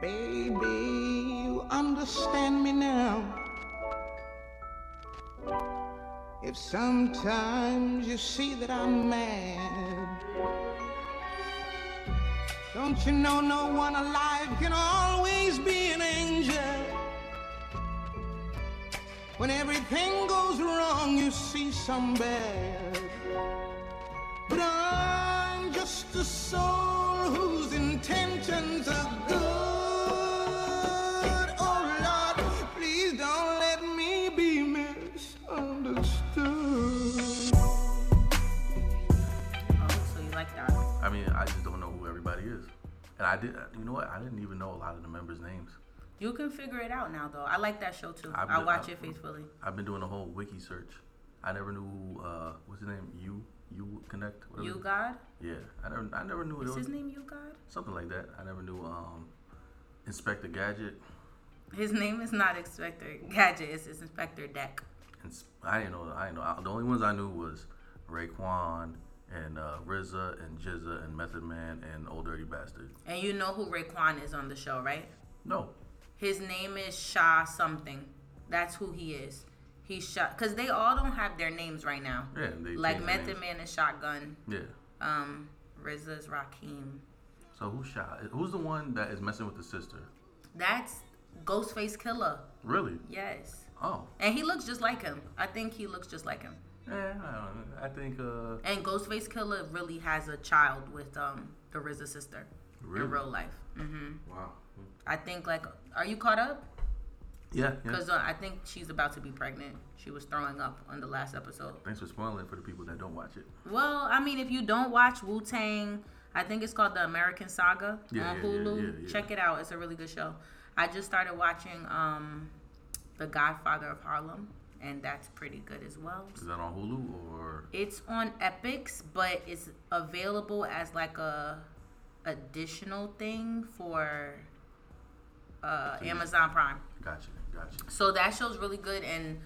Baby, you understand me now. If sometimes you see that I'm mad, don't you know no one alive can always be an angel? When everything goes wrong, you see some bad. But I'm just a soul whose intentions are good. Oh Lord, please don't let me be misunderstood. Oh, so you like that? I mean, I just don't know who everybody is. And I did, you know what? I didn't even know a lot of the members' names. You can figure it out now, though. I like that show too. I've I watch I've- it faithfully. I've been doing a whole wiki search. I never knew who, uh, what's his name? You, you connect. whatever. U-God? Yeah, I never, I never knew it Is was his name U-God? something like that. I never knew. Um, Inspector Gadget. His name is not Inspector Gadget. It's, it's Inspectah Deck. And I didn't know. I didn't know. The only ones I knew was Raekwon and uh, RZA and GZA and Method Man and Old Dirty Bastard. And you know who Raekwon is on the show, right? No, His name is Shah something. That's who he is. He's shot because they all don't have their names right now. yeah, they Like Method. Man is Shotgun. Yeah. Um, RZA's Rakim. So who shot? Who's the one that is messing with the sister? That's Ghostface Killah. Really? Yes. Oh, And he looks just like him. I think he looks just like him. yeah. I, don't know. I think. Uh, And Ghostface Killah really has a child with um the RZA sister Really? in real life. Mm-hmm. wow. I think like, are you caught up? Yeah. yeah. Because uh, I think she's about to be pregnant. She was throwing up on the last episode. Thanks for spoiling for the people that don't watch it. Well, I mean, if you don't watch Wu Tang, I think it's called The American Saga Yeah, on yeah, yeah, Hulu. yeah, yeah. Check it out. It's a really good show. I just started watching um, The Godfather of Harlem, and that's pretty good as well. Is that on Hulu or? It's on Epix, but it's available as like a additional thing for uh, So Amazon Prime. Gotcha. Gotcha. So that show's really good, and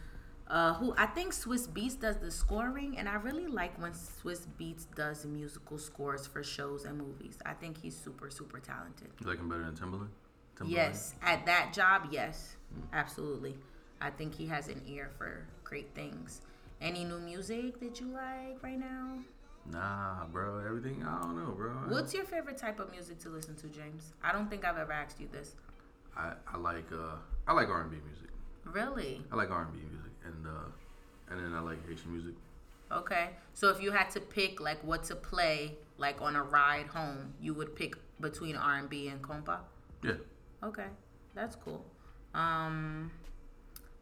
uh, who I think Swizz Beatz does the scoring, and I really like when Swizz Beatz does musical scores for shows and movies. I think he's super super talented. You like him better than Timbaland? Timbaland? Yes, at that job, yes, absolutely. I think he has an ear for great things. Any new music that you like right now? Nah, bro. Everything. I don't know, bro. What's your favorite type of music to listen to, James? I don't think I've ever asked you this. I, I like uh I like R and B music. Really? I like R and B music and uh and then I like Haitian music. Okay. So if you had to pick like what to play like on a ride home, you would pick between R and B and kompa? Yeah. Okay. That's cool. Um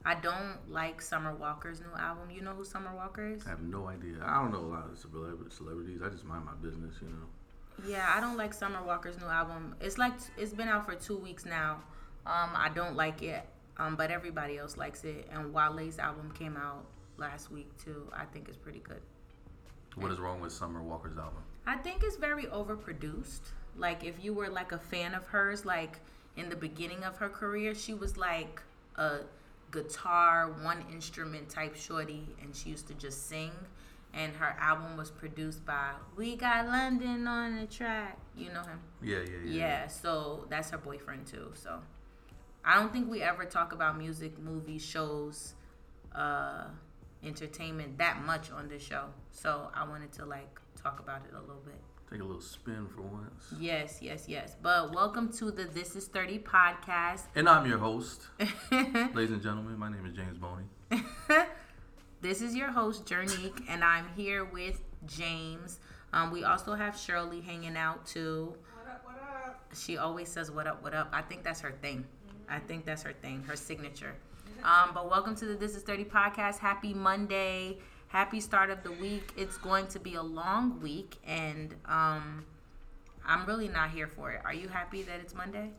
I don't like Summer Walker's new album. You know who Summer Walker is? I have no idea. I don't know a lot of celebrities. I just mind my business, you know. Yeah, I don't like Summer Walker's new album. It's like it's been out for 2 weeks now. Um I don't like it. Um but everybody else likes it and Wale's album came out last week too. I think it's pretty good. What is wrong with Summer Walker's album? I think it's very overproduced. Like if you were like a fan of hers, like in the beginning of her career, she was like a guitar, one instrument type shorty, and she used to just sing. And her album was produced by We Got London on the track. You know him? Yeah, yeah, yeah. Yeah, so that's her boyfriend too. So I don't think we ever talk about music, movies, shows, uh, entertainment that much on this show. So I wanted to like talk about it a little bit. Take a little spin for once. Yes, yes, yes. But welcome to the This Is 30 podcast. And I'm your host, ladies and gentlemen. My name is James Boney. this is your host, Jernique, and I'm here with James. Um, we also have Shirley hanging out too. What up, what up? She always says, What up, what up? I think that's her thing. I think that's her thing, her signature. Um, but welcome to the This Is 30 podcast. Happy Monday. Happy start of the week. It's going to be a long week, and um, I'm really not here for it. Are you happy that it's Monday?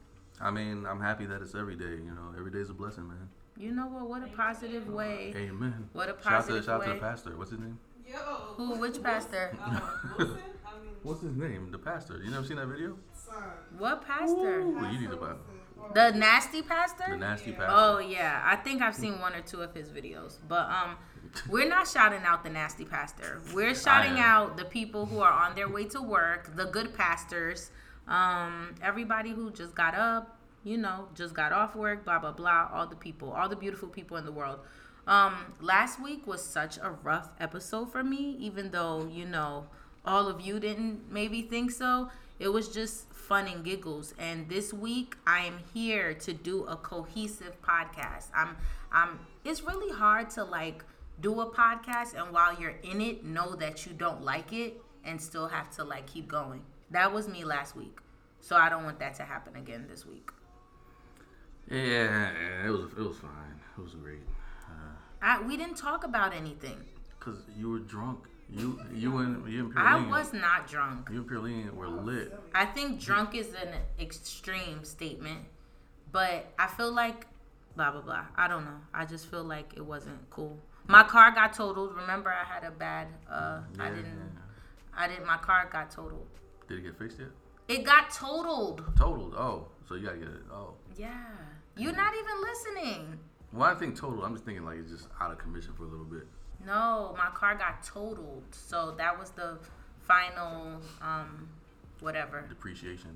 I mean, I'm happy that it's every day. You know, every day is a blessing, man. You know what? What a positive way. Amen. What a Shout out to, positive shout out to the pastor. What's his name? Yo. Who? Which pastor? Uh, Wilson? I mean, What's his name? The pastor. You never seen that video? son. What pastor? Ooh, you need to buy The nasty pastor? the nasty Yeah. pastor. Oh yeah, I think I've seen one or two of his videos. But um we're not shouting out the nasty pastor. We're shouting out the people who are on their way to work, the good pastors. Um, everybody who just got up, you know, just got off work, blah blah blah. All the people, all the beautiful people in the world. Um, last week was such a rough episode for me, even though you know all of you didn't maybe think so. It was just fun and giggles. And this week I am here to do a cohesive podcast. I'm I'm it's really hard to like do a podcast and while you're in it know that you don't like it and still have to like keep going. That was me last week. So I don't want that to happen again this week. Yeah, it was it was fine. It was great. Uh, I, we didn't talk about anything. Cause you were drunk. You you and you and I was not drunk. You and Pierline were lit. I think drunk is an extreme statement, but I feel like blah blah blah. I don't know. I just feel like it wasn't cool. My car got totaled. Remember, I had a bad. Uh, I didn't. yeah. I didn't. My car got totaled. Did it get fixed yet? It got totaled. Totaled. Oh, so you gotta get it. Oh, Yeah. You're not even listening. well, I think total. I'm just thinking like it's just out of commission for a little bit. No, my car got totaled. So that was the final, um, whatever. Depreciation.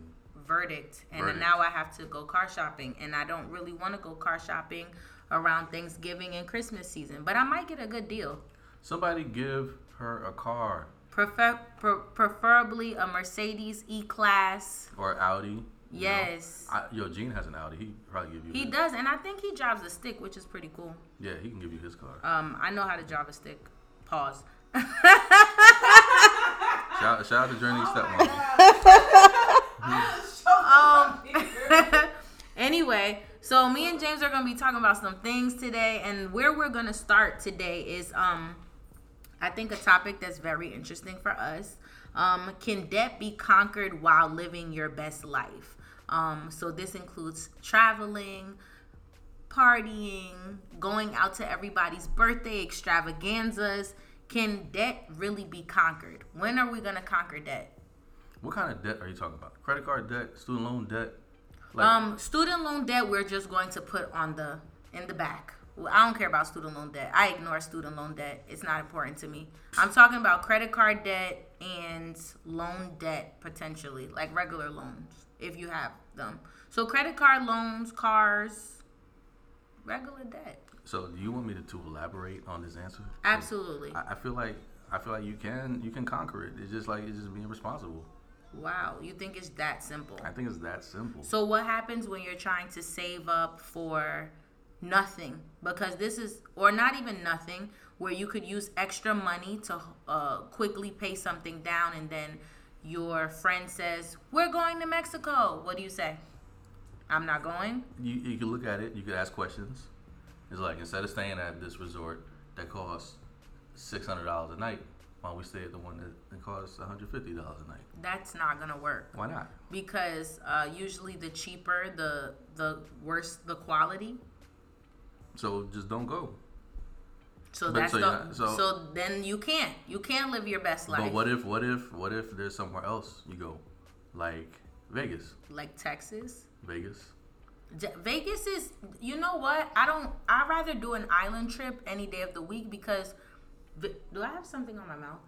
verdict and Verdict. now I have to go car shopping and I don't really want to go car shopping around Thanksgiving and Christmas season but I might get a good deal Somebody give her a car Prefer, pre- preferably a Mercedes E-Class or Audi. you know? yes I, yo, Gene has an Audi. He probably give you. he his. does and I think he drives a stick which is pretty cool Yeah, he can give you his card. um I know how to drive a stick. Pause. Shout, shout out to Journey Stepmom. um anyway so me and james are gonna be talking about some things today and where we're gonna start today is um i think a topic that's very interesting for us. Um can debt be conquered while living your best life? Um so this includes traveling partying going out to everybody's birthday extravaganzas can debt really be conquered when are we gonna conquer debt What kind of debt are you talking about? Credit card debt, student loan debt. Like, Um, student loan debt, we're just going to put on the in the back. I don't care about student loan debt. I ignore student loan debt. It's not important to me. I'm talking about credit card debt and loan debt potentially, like regular loans if you have them. So credit card loans, cars, regular debt. so do you want me to, to elaborate on this answer? Absolutely. I, I feel like I feel like you can you can conquer it. It's just like it's just being responsible. Wow, you think it's that simple? I think it's that simple. So what happens when you're trying to save up for nothing? Because this is, or not even nothing, where you could use extra money to uh, quickly pay something down, and then your friend says, "We're going to Mexico." What do you say? I'm not going. you you can look at it. You could ask questions. It's like instead of staying at this resort that costs six hundred dollars a night, why don't we stay at the one that, that costs one hundred fifty dollars a night? That's not gonna work Why not? because uh, usually the cheaper, the the worse the quality. So just don't go. So But that's so the not- so, so- then you can't you can't live your best life But what if what if what if there's somewhere else you go, like Vegas, like Texas. Vegas. Vegas is, you know what? I don't. I would rather do an island trip any day of the week because. Do I have something on my mouth?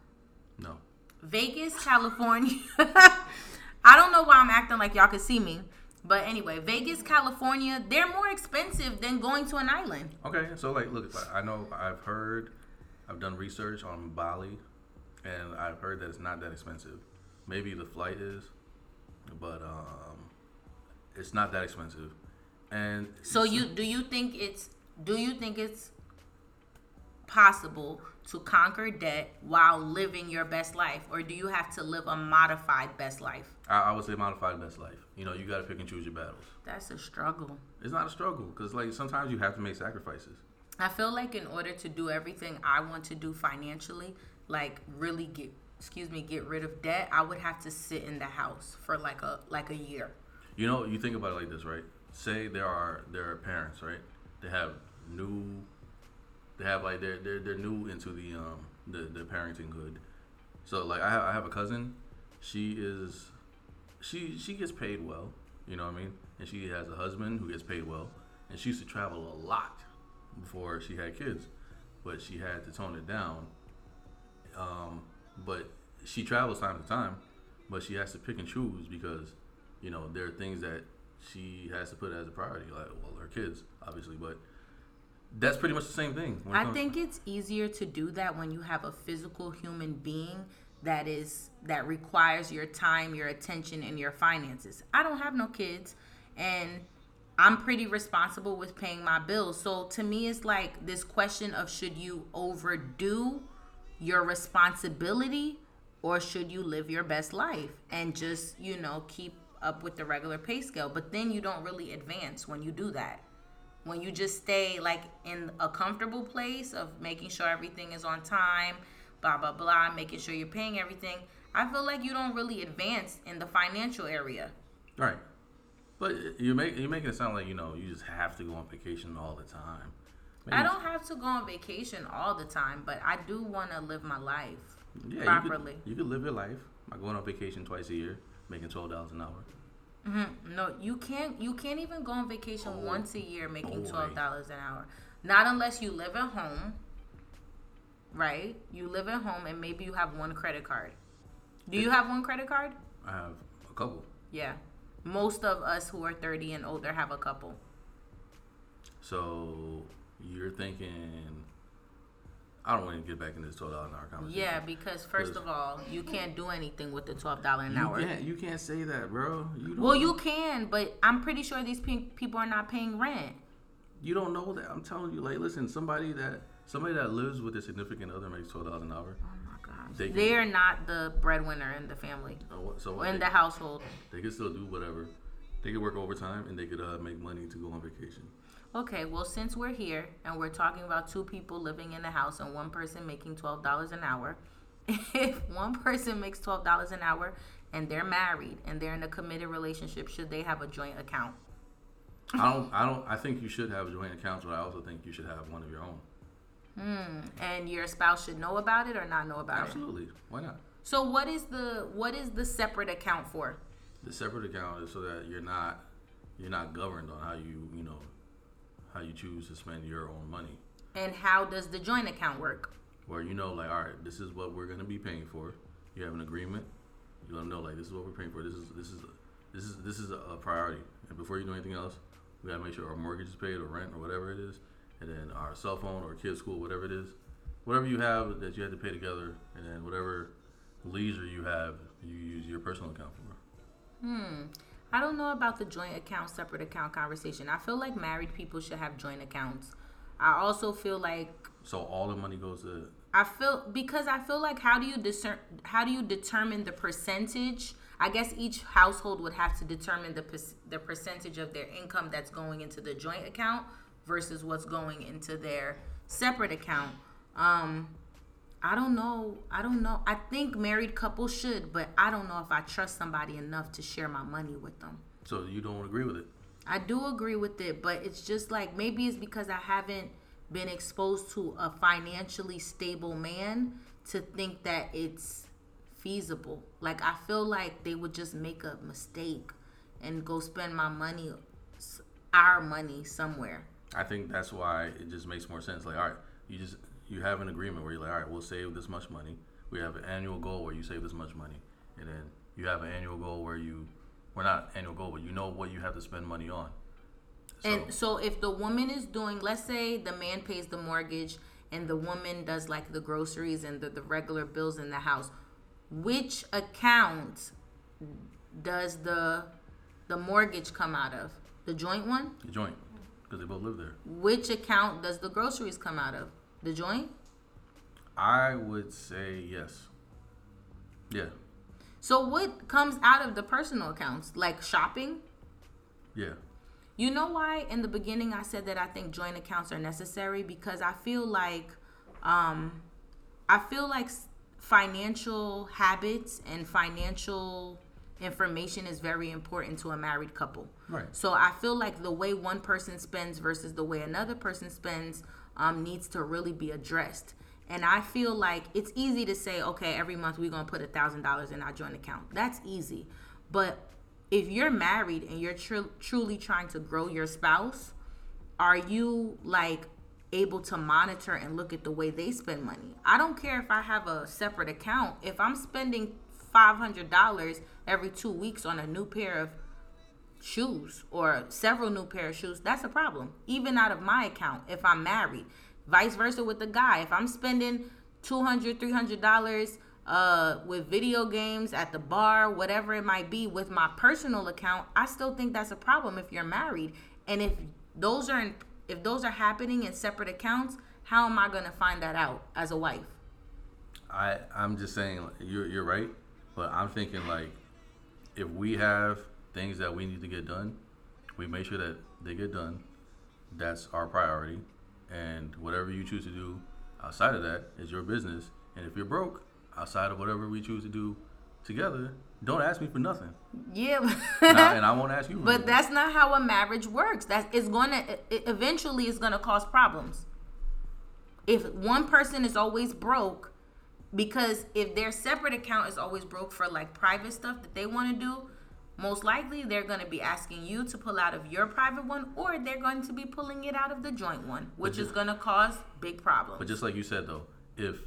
No. Vegas, California. I don't know why I'm acting like y'all could see me, but anyway, Vegas, California, they're more expensive than going to an island. Okay, so like, look, I know I've heard, I've done research on Bali, and I've heard that it's not that expensive. Maybe the flight is, but um, it's not that expensive. And So you do you think it's do you think it's possible to conquer debt while living your best life, or do you have to live a modified best life? I, I would say modified best life. You know, you got to pick and choose your battles. That's a struggle. It's not a struggle because like sometimes you have to make sacrifices. I feel like in order to do everything I want to do financially, like really get excuse me, get rid of debt, I would have to sit in the house for like a like a year. You know, you think about it like this, right? Say there are there are parents, right? They have new, they have like they're they're, they're new into the um the the parenting hood. So like I have, I have a cousin, she is, she she gets paid well, you know what I mean? And she has a husband who gets paid well, and she used to travel a lot before she had kids, but she had to tone it down. Um, but she travels time to time, but she has to pick and choose because you know, there are things that she has to put as a priority, like well, her kids, obviously, but that's pretty much the same thing. it I comes- think it's easier to do that when you have a physical human being that is that requires your time, your attention, and your finances. I don't have no kids, and I'm pretty responsible with paying my bills. So to me, it's like this question of should you overdo your responsibility or should you live your best life and just you know keep up with the regular pay scale? But then you don't really advance when you do that when you just stay like in a comfortable place of making sure everything is on time, blah blah blah, making sure you're paying everything, I feel like you don't really advance in the financial area. Right. But you make you making it sound like you know you just have to go on vacation all the time. I don't have to go on vacation all the time, but I do want to live my life yeah, properly. You could, you could live your life by going on vacation twice a year, making twelve dollars an hour. Mm-hmm. No, you can't. You can't even go on vacation Oh, once a year making twelve dollars an hour. Not unless you live at home, right? You live at home and maybe you have one credit card. Do you have one credit card? I have a couple. Yeah. Most of us who are 30 and older have a couple. So you're thinking I don't want to get back into this twelve dollar an hour conversation. Yeah, because first of all, you can't do anything with the $12 an You hour. can't you can't say that, bro. You don't, Well, you can, but I'm pretty sure these pe- people are not paying rent. you don't know that. I'm telling you, like, listen, somebody that somebody that lives with a significant other makes twelve dollars an hour. Oh my gosh. They They are not the breadwinner in the family So what? So in they, the household. they could still do whatever. They could work overtime and they could uh, make money to go on vacation. Okay, well, since we're here and we're talking about two people living in a house and one person making $12 an hour, if one person makes $12 an hour and they're married and they're in a committed relationship, should they have a joint account? I don't. I don't. I think you should have joint accounts, but I also think you should have one of your own. Hmm, and your spouse should know about it or not know about it? Absolutely. Why not? So what is the what is the separate account for? The separate account is so that you're not you're not governed on how you you know how you choose to spend your own money. And how does the joint account work? Where you know, like, all right, this is what we're gonna be paying for. You have an agreement. You let them know, like, this is what we're paying for. This is this is this is this is a, a priority. And before you do anything else, we gotta make sure our mortgage is paid or rent or whatever it is, and then our cell phone or kids' school, whatever it is, whatever you have that you have to pay together, and then whatever leisure you have, you use your personal account for. Hmm. I don't know about the joint account, separate account conversation. I feel like married people should have joint accounts. I also feel like So all the money goes to I feel because I feel like how do you discern how do you determine the percentage? I guess each household would have to determine the the percentage of their income that's going into the joint account versus what's going into their separate account. Um I don't know. I don't know. I think married couples should, but I don't know if I trust somebody enough to share my money with them. so you don't agree with it. I do agree with it, but it's just like maybe it's because I haven't been exposed to a financially stable man to think that it's feasible. Like I feel like they would just make a mistake and go spend my money, our money somewhere. I think that's why it just makes more sense. Like, all right, you just you have an agreement where you're like, all right, we'll save this much money. We have an annual goal where you save this much money, and then you have an annual goal where you, well, not annual goal, but you know what you have to spend money on. So, And so if the woman is doing, let's say the man pays the mortgage and the woman does like the groceries and the, the regular bills in the house, which account does the the mortgage come out of? The joint one? the joint, because they both live there. Which account does the groceries come out of? The joint? I would say yes. Yeah, So what comes out of the personal accounts? Like shopping? yeah. You know why in the beginning I said that I think joint accounts are necessary because I feel like um I feel like financial habits and financial information is very important to a married couple. Right. So I feel like the way one person spends versus the way another person spends um, needs to really be addressed. And I feel like it's easy to say, okay, every month we're gonna put a thousand dollars in our joint account. That's easy, but if you're married and you're tru- truly trying to grow your spouse, are you like able to monitor and look at the way they spend money? I don't care if I have a separate account. If I'm spending $500 every 2 weeks on a new pair of shoes or several new pair of shoes, that's a problem. Even out of my account, if I'm married, vice versa with the guy. If I'm spending 200 $300 uh, with video games at the bar, whatever it might be, with my personal account, I still think that's a problem if you're married. And if those are in, if those are happening in separate accounts, how am I going to find that out as a wife? I I'm just saying you're you're right, but I'm thinking like if we have things that we need to get done, we make sure that they get done. That's our priority, and whatever you choose to do outside of that is your business. And if you're broke outside of whatever we choose to do together, don't ask me for nothing, Yeah. and I, and I won't ask you. for But anything. that's not how a marriage works. That it's going to eventually it's going to cause problems. If one person is always broke because if their separate account is always broke for like private stuff that they want to do, most likely they're going to be asking you to pull out of your private one or they're going to be pulling it out of the joint one, which ju- is going to cause big problems. But just like you said though, if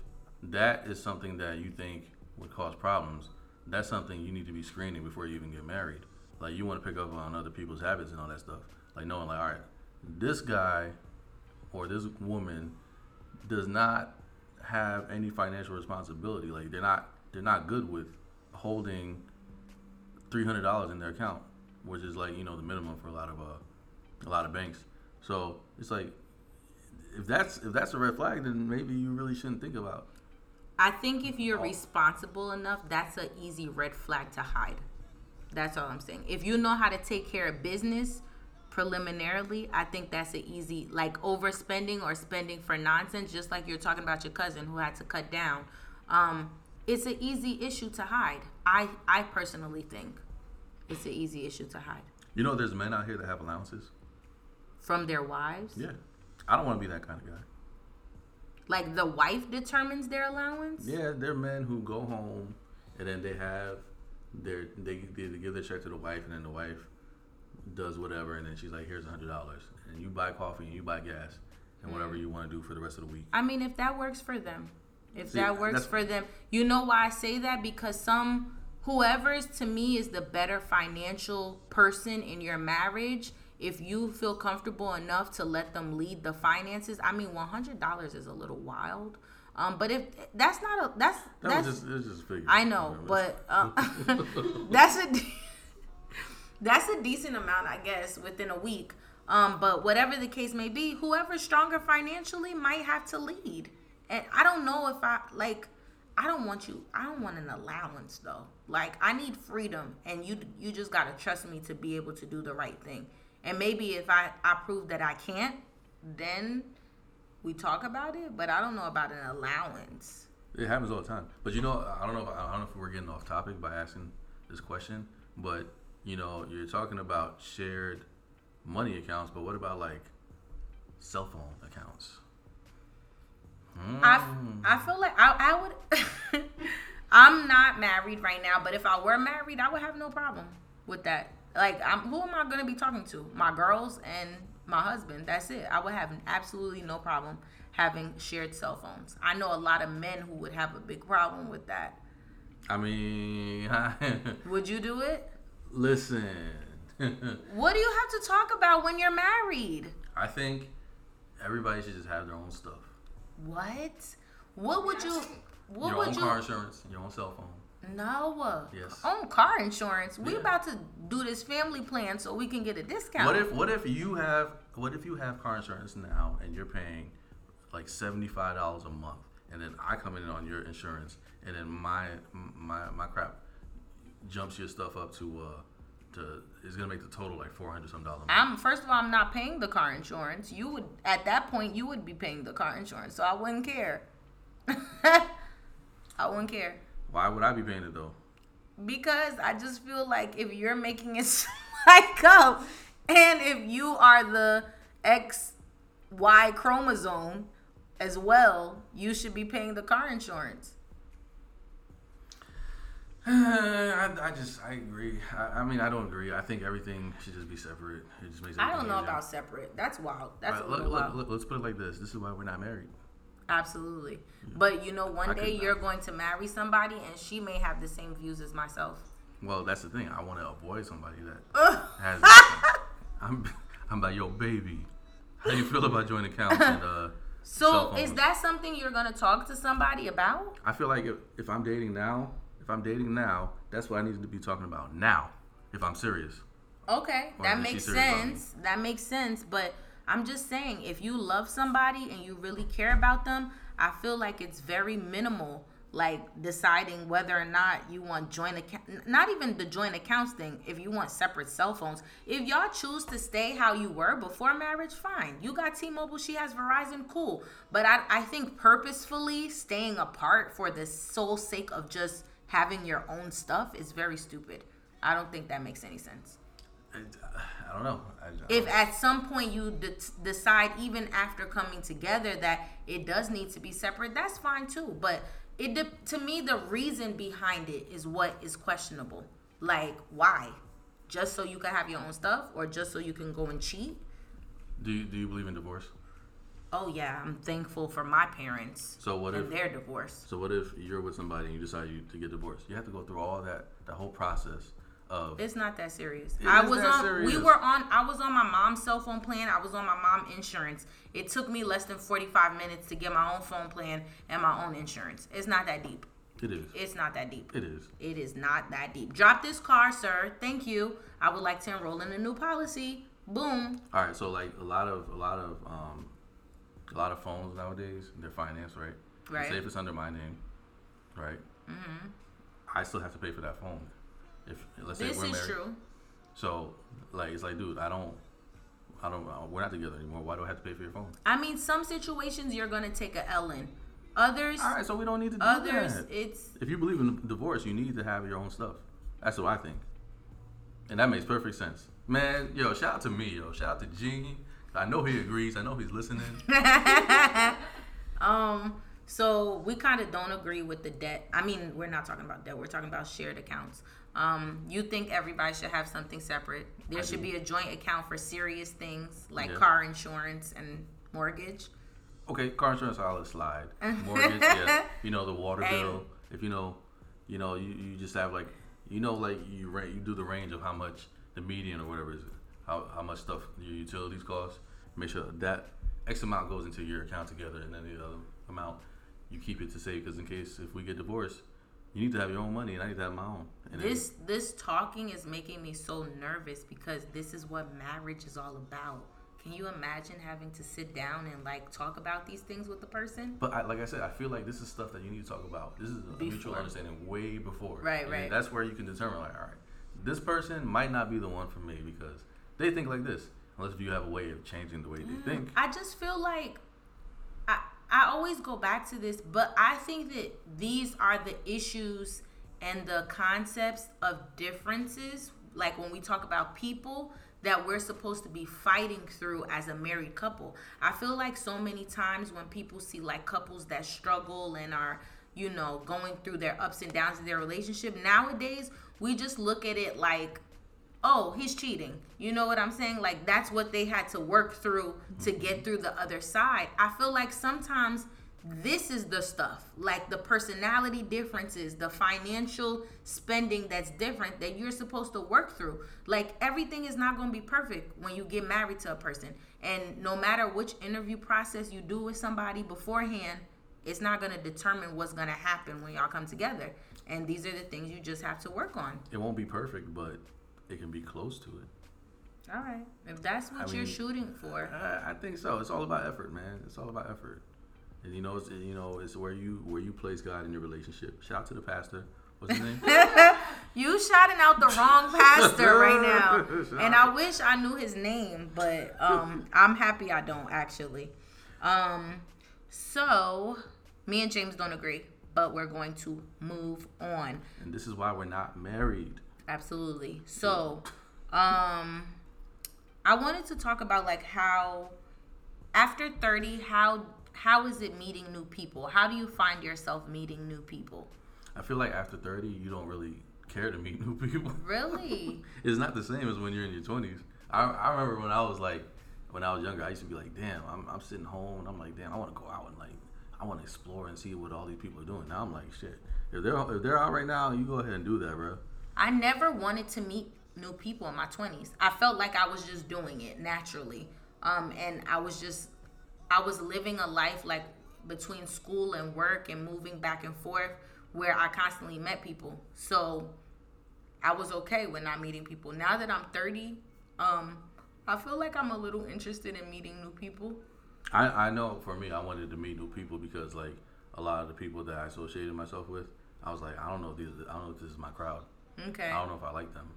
that is something that you think would cause problems, that's something you need to be screening before you even get married. Like you want to pick up on other people's habits and all that stuff. Like knowing like, all right, this guy or this woman does not have any financial responsibility. Like they're not they're not good with holding three hundred dollars in their account, which is like you know the minimum for a lot of uh a lot of banks. So it's like if that's if that's a red flag, then maybe you really shouldn't think about. I think if you're responsible enough, that's an easy red flag to hide. That's all I'm saying. If you know how to take care of business preliminarily, I think that's an easy like overspending or spending for nonsense, just like you're talking about your cousin who had to cut down. Um, it's an easy issue to hide. I I personally think it's an easy issue to hide You know, there's men out here that have allowances. from their wives. Yeah, I don't want to be that kind of guy. Like the wife determines their allowance. Yeah, they're men who go home and then they have their they, they give their check to the wife and then the wife does whatever and then she's like, here's a hundred dollars and you buy coffee and you buy gas and whatever mm. you want to do for the rest of the week. I mean, if that works for them, if See, that works for them, you know why I say that? Because some, whoever's to me is the better financial person in your marriage, if you feel comfortable enough to let them lead the finances, I mean, one hundred dollars is a little wild. Um, but if that's not a that's That that's just just. I know, but uh, that's a that's a decent amount, I guess, within a week. Um, but whatever the case may be, whoever's stronger financially might have to lead. And I don't know if I like. I don't want you. I don't want an allowance though. Like I need freedom, and you you just gotta trust me to be able to do the right thing. And maybe if I I prove that I can't, then we talk about it. But I don't know about an allowance. It happens all the time. But you know, I don't know. If, I don't know if we're getting off topic by asking this question. But you know, you're talking about shared money accounts. But what about like cell phone accounts? I, mm. I feel like I, I would. I'm not married right now, but if I were married, I would have no problem with that. Like, I'm, who am I gonna be talking to? My girls and my husband. That's it. I would have absolutely no problem having shared cell phones. I know a lot of men who would have a big problem with that. I mean, Would you do it? listen. What do you have to talk about when you're married? I think everybody should just have their own stuff. What? What would you? What your would own you? car insurance, your own cell phone. No. Yes. On car insurance. We Yeah. about to do this family plan so we can get a discount. What if what if you have what if you have car insurance now and you're paying like seventy five dollars a month and then I come in on your insurance and then my my my crap jumps your stuff up to uh to is gonna make the total like four hundred some dollars. I'm first of all, I'm not paying the car insurance. You would at that point you would be paying the car insurance, so I wouldn't care. I wouldn't care Why would I be paying it though? because I just feel like if you're making it spike up, and if you are the X Y chromosome as well, you should be paying the car insurance. I, I just I agree. I, I mean I don't agree. I think everything should just be separate. It just makes. I don't know easier. about separate. That's wild. That's Right, a look, little look, wild. look, let's put it like this. This is why we're not married. Absolutely. But you know, one I day you're going to marry somebody and she may have the same views as myself. Well, that's the thing. I want to avoid somebody that has. I'm, I'm like, yo, baby, how you feel about joint accounts and uh? So is that something you're gonna talk to somebody about? I feel like if, if I'm dating now, if I'm dating now, that's what I need to be talking about now. If I'm serious, Okay, Or that makes serious about me? sense. That makes sense. But I'm just saying, if you love somebody and you really care about them, I feel like it's very minimal. Like deciding whether or not you want joint account, not even the joint accounts thing. If you want separate cell phones, if y'all choose to stay how you were before marriage, fine. You got T-Mobile, she has Verizon, cool. But I, I think purposefully staying apart for the sole sake of just having your own stuff is very stupid. I don't think that makes any sense it, I don't know. I, I if don't- at some point you de- decide even after coming together that it does need to be separate that's fine too but it de- to me the reason behind it is what is questionable like why just so you can have your own stuff or just so you can go and cheat do you, do you believe in divorce? Oh yeah i'm thankful for my parents So what and if their divorce so what if you're with somebody and you decide you, to get divorced? You have to go through all that the whole process of it's not that serious. I was that on. We were on. I was on my mom's cell phone plan. I was on my mom insurance. It took me less than forty five minutes to get my own phone plan and my own insurance. It's not that deep. it is. It's not that deep. It is. It is not that deep. Drop this car, sir. Thank you. I would like to enroll in a new policy. Boom. All right, so like a lot of a lot of um a lot of phones nowadays, they're financed, right? Right. Say if it's under my name, right? Mm-hmm. I still have to pay for that phone. If let's say we're married. This is true. So like it's like, dude, I don't, I don't, uh, we're not together anymore. Why do I have to pay for your phone? I mean, some situations you're gonna take a L in. Others, All right, so we don't need to do others, that. it's If you believe in divorce, you need to have your own stuff. That's what I think, and that makes perfect sense. Man, yo, shout out to me, yo, shout out to Gene. I know he agrees. I know he's listening. Um, so we kind of don't agree with the debt. I mean, we're not talking about debt. We're talking about shared accounts. Um, you think everybody should have something separate? There I should do. be a joint account for serious things like Yeah. car insurance and mortgage. Okay, car insurance, I'll let slide. Mortgage, yeah. You know the water Hey. bill. If you know, you know, you, you just have like, you know, like you rent, you do the range of how much the median or whatever is, how how much stuff your utilities cost. Make sure that X amount goes into your account together, and then the other amount you keep it to save. Because in case if we get divorced, you need to have your own money, and I need to have my own. And then- This this talking is making me so nervous because this is what marriage is all about. Can you imagine having to sit down and like talk about these things with the person? But I, like I said, I feel like this is stuff that you need to talk about. This is a mutual understanding way before. Right, And right. That's where you can determine, like, all right, this person might not be the one for me because they think like this. Unless you have a way of changing the way they mm, think. I just feel like I I always go back to this, but I think that these are the issues and the concepts of differences. Like when we talk about people that we're supposed to be fighting through as a married couple. I feel like so many times when people see like couples that struggle and are, you know, going through their ups and downs in their relationship, nowadays we just look at it like oh, he's cheating. You know what I'm saying? Like that's what they had to work through to mm-hmm. get through the other side. I feel like sometimes this is the stuff, like the personality differences, the financial spending that's different that you're supposed to work through. Like everything is not going to be perfect when you get married to a person. And no matter which interview process you do with somebody beforehand, it's not going to determine what's going to happen when y'all come together. And these are the things you just have to work on. It won't be perfect, but it can be close to it. All right. If that's what I you're mean- shooting for. I, I think so. It's all about effort, man. It's all about effort. And you know, it's you know, it's where you where you place God in your relationship. Shout out to the pastor. What's his name? You shouting out the wrong pastor right now. And. I wish I knew his name, but um I'm happy I don't actually. Um so me and James don't agree, but we're going to move on. and this is why we're not married. Absolutely. So, um, I wanted to talk about like how after 30, how how is it meeting new people? How do you find yourself meeting new people? I feel like after 30, you don't really care to meet new people. Really? it's not the same as when you're in your 20s. I, I remember when I was like, when I was younger, I used to be like, damn, I'm, I'm sitting home and I'm like, damn, I want to go out and like, I want to explore and see what all these people are doing. Now I'm like, shit, if they're if they're out right now, you go ahead and do that, bro. I never wanted to meet new people in my 20s. I felt like I was just doing it naturally. Um, and I was just, I was living a life like between school and work and moving back and forth where I constantly met people. So I was okay with not meeting people. Now that I'm 30, um, I feel like I'm a little interested in meeting new people. I, I know for me, I wanted to meet new people because like a lot of the people that I associated myself with, I was like, I don't know if these, I don't know if this is my crowd. Okay. I don't know if I like them.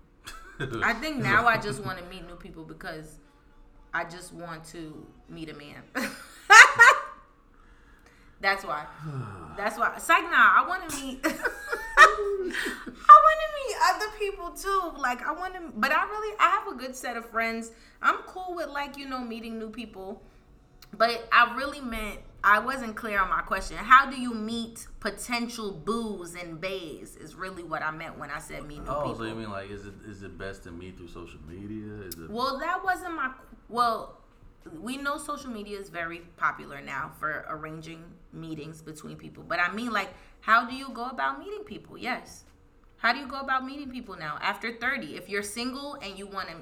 I think now I just want to meet new people because I just want to meet a man. That's why. That's why. Psych, nah, I want to meet. I want to meet other people too. Like I want to, but I really, I have a good set of friends. I'm cool with like you know meeting new people, but I really meant I wasn't clear on my question. How do you meet potential boos and bays? Is really what I meant when I said meet new oh, people. so you mean like, is it is it best to meet through social media? Is it? Well, that wasn't my. Well, we know social media is very popular now for arranging meetings between people. But I mean, like, how do you go about meeting people? Yes. How do you go about meeting people now after 30? If you're single and you want to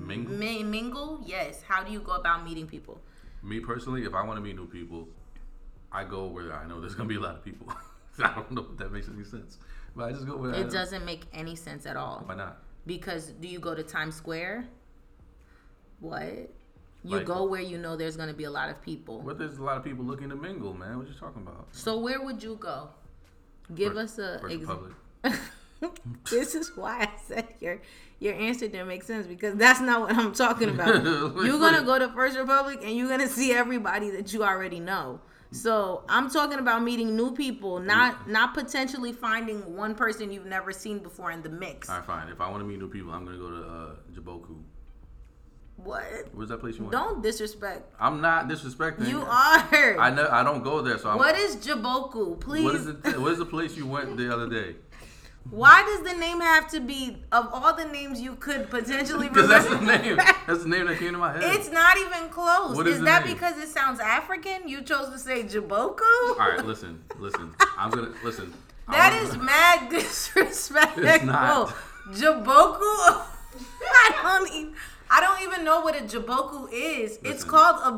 Mingle? mi- mingle, yes. How do you go about meeting people? Me personally, if I want to meet new people, I go where I know there's gonna be a lot of people. I don't know if that makes any sense, but I just go where It doesn't make any sense at all. Why not? Because do you go to Times Square? What? You Like- go where you know there's going to be a lot of people. But there's a lot of people looking to mingle, man. What you talking about? So where would you go? Give First- us a First ex- Republic. this is why I said your your answer didn't make sense because that's not what I'm talking about. you're gonna go to First Republic and you're gonna see everybody that you already know. So I'm talking about meeting new people, not not potentially finding one person you've never seen before in the mix. All right, fine. If I want to meet new people, I'm gonna go to uh, Jaboku. What? Where's that place you went? Don't disrespect. I'm not disrespecting. You are. I know. I don't go there, so I'm. what is Jaboku? Please. What is it? What is the place you went the other day? Why does the name have to be of all the names you could potentially Because that's the name. That's the name that came to my head. It's not even close. What is is that name? because it sounds African? You chose to say Jaboku? All right, listen, listen. I'm gonna listen. That I'm is gonna- mad disrespectful. It's not. Jaboku? I don't even I don't even know what a Jaboku is. It's called a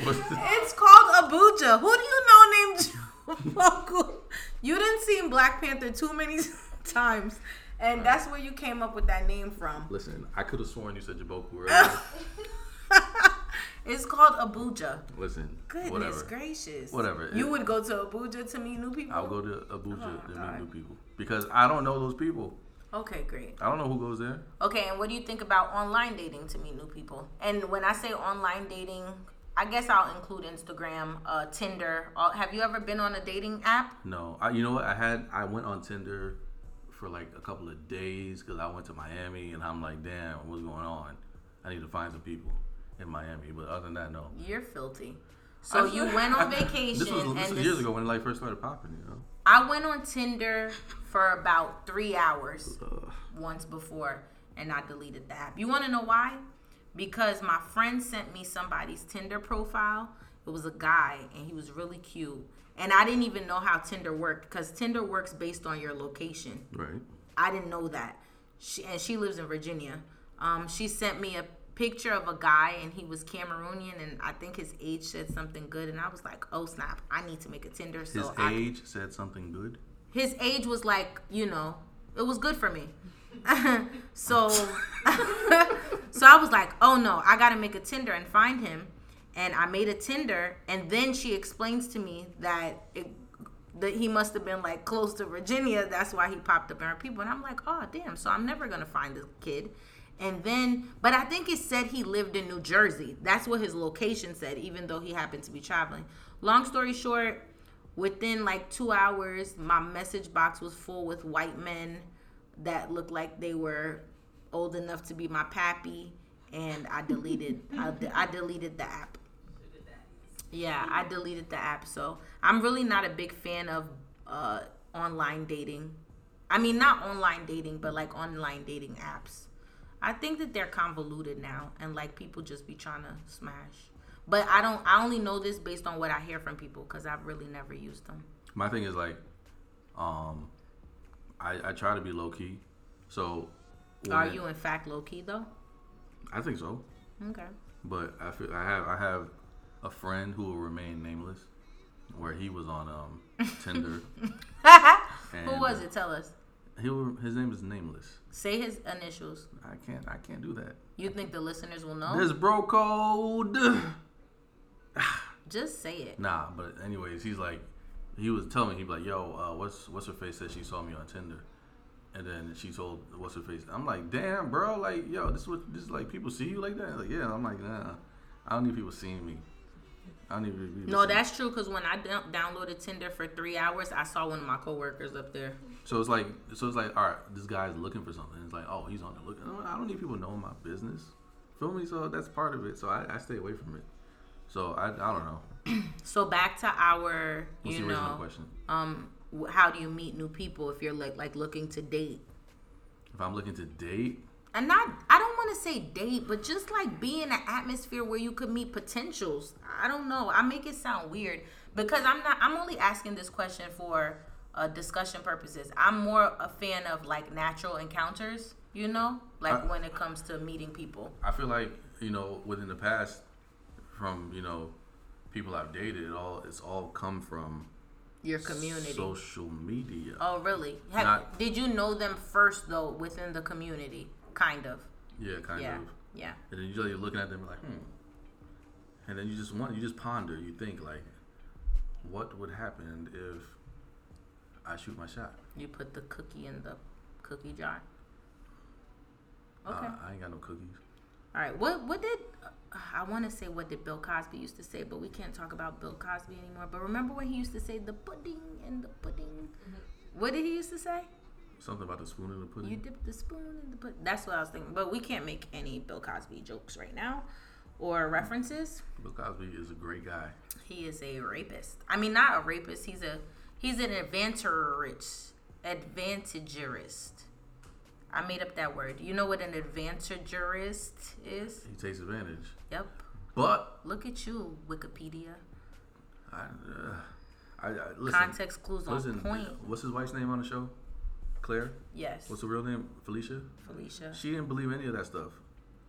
it's called Abuja. Who do you know named Jaboku? You didn't see Black Panther too many times. And that's where you came up with that name from. listen, I could have sworn you said Jaboku earlier. it's called Abuja. listen, Goodness whatever. gracious. Whatever. You It- would go to Abuja to meet new people? I'll go to Abuja Oh, to God. meet new people because I don't know those people. Okay, great. I don't know who goes there. Okay, and what do you think about online dating to meet new people? And when I say online dating, I guess I'll include Instagram, uh, Tinder. Uh, have you ever been on a dating app? No, I, you know what? I had I went on Tinder for like a couple of days because I went to Miami and I'm like, damn, what's going on? I need to find some people in Miami. But other than that, no. You're filthy. So I- you went on vacation, This was, this and was this- years ago when it like first started popping. You know. I went on Tinder for about three hours Ugh. once before, and I deleted the app. You want to know why? Because my friend sent me somebody's Tinder profile. It was a guy, and he was really cute. And I didn't even know how Tinder worked because Tinder works based on your location. Right. I didn't know that. She, and she lives in Virginia. Um, she sent me a picture of a guy, and he was Cameroonian, and I think his age said something good. And I was like, oh snap, I need to make a Tinder. So His I, age said something good. his age was like, you know, it was good for me. so, so I was like, oh no, I gotta make a Tinder and find him. And I made a Tinder, and then she explains to me that it, that he must have been like close to Virginia. That's why he popped up in her people. And I'm like, oh damn. So I'm never gonna find this kid. And then, but I think it said he lived in New Jersey. That's what his location said, even though he happened to be traveling. Long story short, within like two hours, my message box was full with white men that looked like they were old enough to be my pappy, and I deleted. I, I deleted the app. Yeah, I deleted the app. So I'm really not a big fan of uh, online dating. I mean, not online dating, but like online dating apps. I think that they're convoluted now, and like people just be trying to smash. But I don't. I only know this based on what I hear from people because I've really never used them. My thing is like Um, I, I try to be low key. So Are you in fact low key though? I think so. Okay. But I feel I have I have a friend who will remain nameless, where he was on um Tinder. Who was uh, it? Tell us. He will, his name is nameless. Say his initials. I can't I can't do that. You think the listeners will know? There's bro code. Just say it. Nah, but anyways, he's like, he was telling me he'd be like, yo, uh, what's what's her face said she saw me on Tinder, and then she told what's her face. I'm like, damn, bro, like, yo, this is what this is like. People see you like that? Like, yeah. I'm like, nah, I don't need people seeing me. I don't need people. No, that's true. Cause when I downloaded Tinder for three hours, I saw one of my coworkers up there. So it's like, so it's like, all right, this guy's looking for something. It's like, oh, he's on there looking. I don't need people knowing my business. Feel me? So that's part of it. So I, I stay away from it. So I, I don't know. So back to our, What's you know, question? um, how do you meet new people if you're like like looking to date? If I'm looking to date, And not, I don't want to say date, but just like be in an atmosphere where you could meet potentials. I don't know. I make it sound weird because I'm not. I'm only asking this question for uh, discussion purposes. I'm more a fan of like natural encounters. You know, like I- when it comes to meeting people. I feel like you know within the past, from you know people I've dated, it all it's all come from Your community. social media. oh, really? Have, Not- did you know them first though within the community? Kind of. Yeah, kind yeah. of. Yeah. And then usually you're looking at them like, hmm. And then you just want you just ponder. You think like, what would happen if I shoot my shot? You put the cookie in the cookie jar. Uh, Okay. I ain't got no cookies. All right. What what did I want to say? What did Bill Cosby used to say? But we can't talk about Bill Cosby anymore. But remember when he used to say the pudding and the pudding? Mm-hmm. What did he used to say? Something about the spoon in the pudding. You dip the spoon in the pudding. That's what I was thinking. But we can't make any Bill Cosby jokes right now or references. Bill Cosby is a great guy. He is a rapist. I mean, not a rapist. He's a he's an advantagerist. Advantagerist. I made up that word. You know what an advantagerist is? He takes advantage. Yep. But Look at you, Wikipedia. I, uh, I, I listen. Context clues on listen, point. What's his wife's name on the show? Claire. Yes, What's the real name? Phylicia. Phylicia. She didn't believe any of that stuff.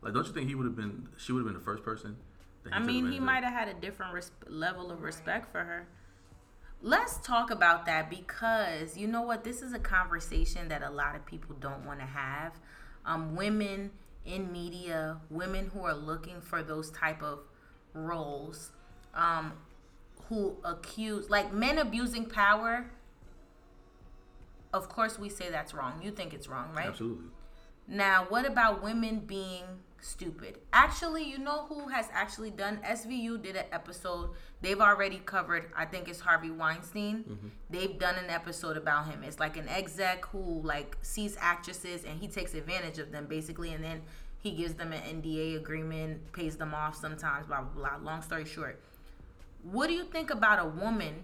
Like, don't you think he would have been? She would have been the first person. that I mean, he might have had a different res- level of respect for her. Let's talk about that because you know what? This is a conversation that a lot of people don't want to have. Um, women in media, women who are looking for those type of roles, um, who accuse like men abusing power. Of course, we say that's wrong. You think it's wrong, right? Absolutely. Now, what about women being stupid? Actually, you know who has actually done SVU did an episode. They've already covered, I think it's Harvey Weinstein. Mm-hmm. They've done an episode about him. It's like an exec who like sees actresses and he takes advantage of them basically and then he gives them an NDA agreement, pays them off sometimes, blah blah blah. Long story short. What do you think about a woman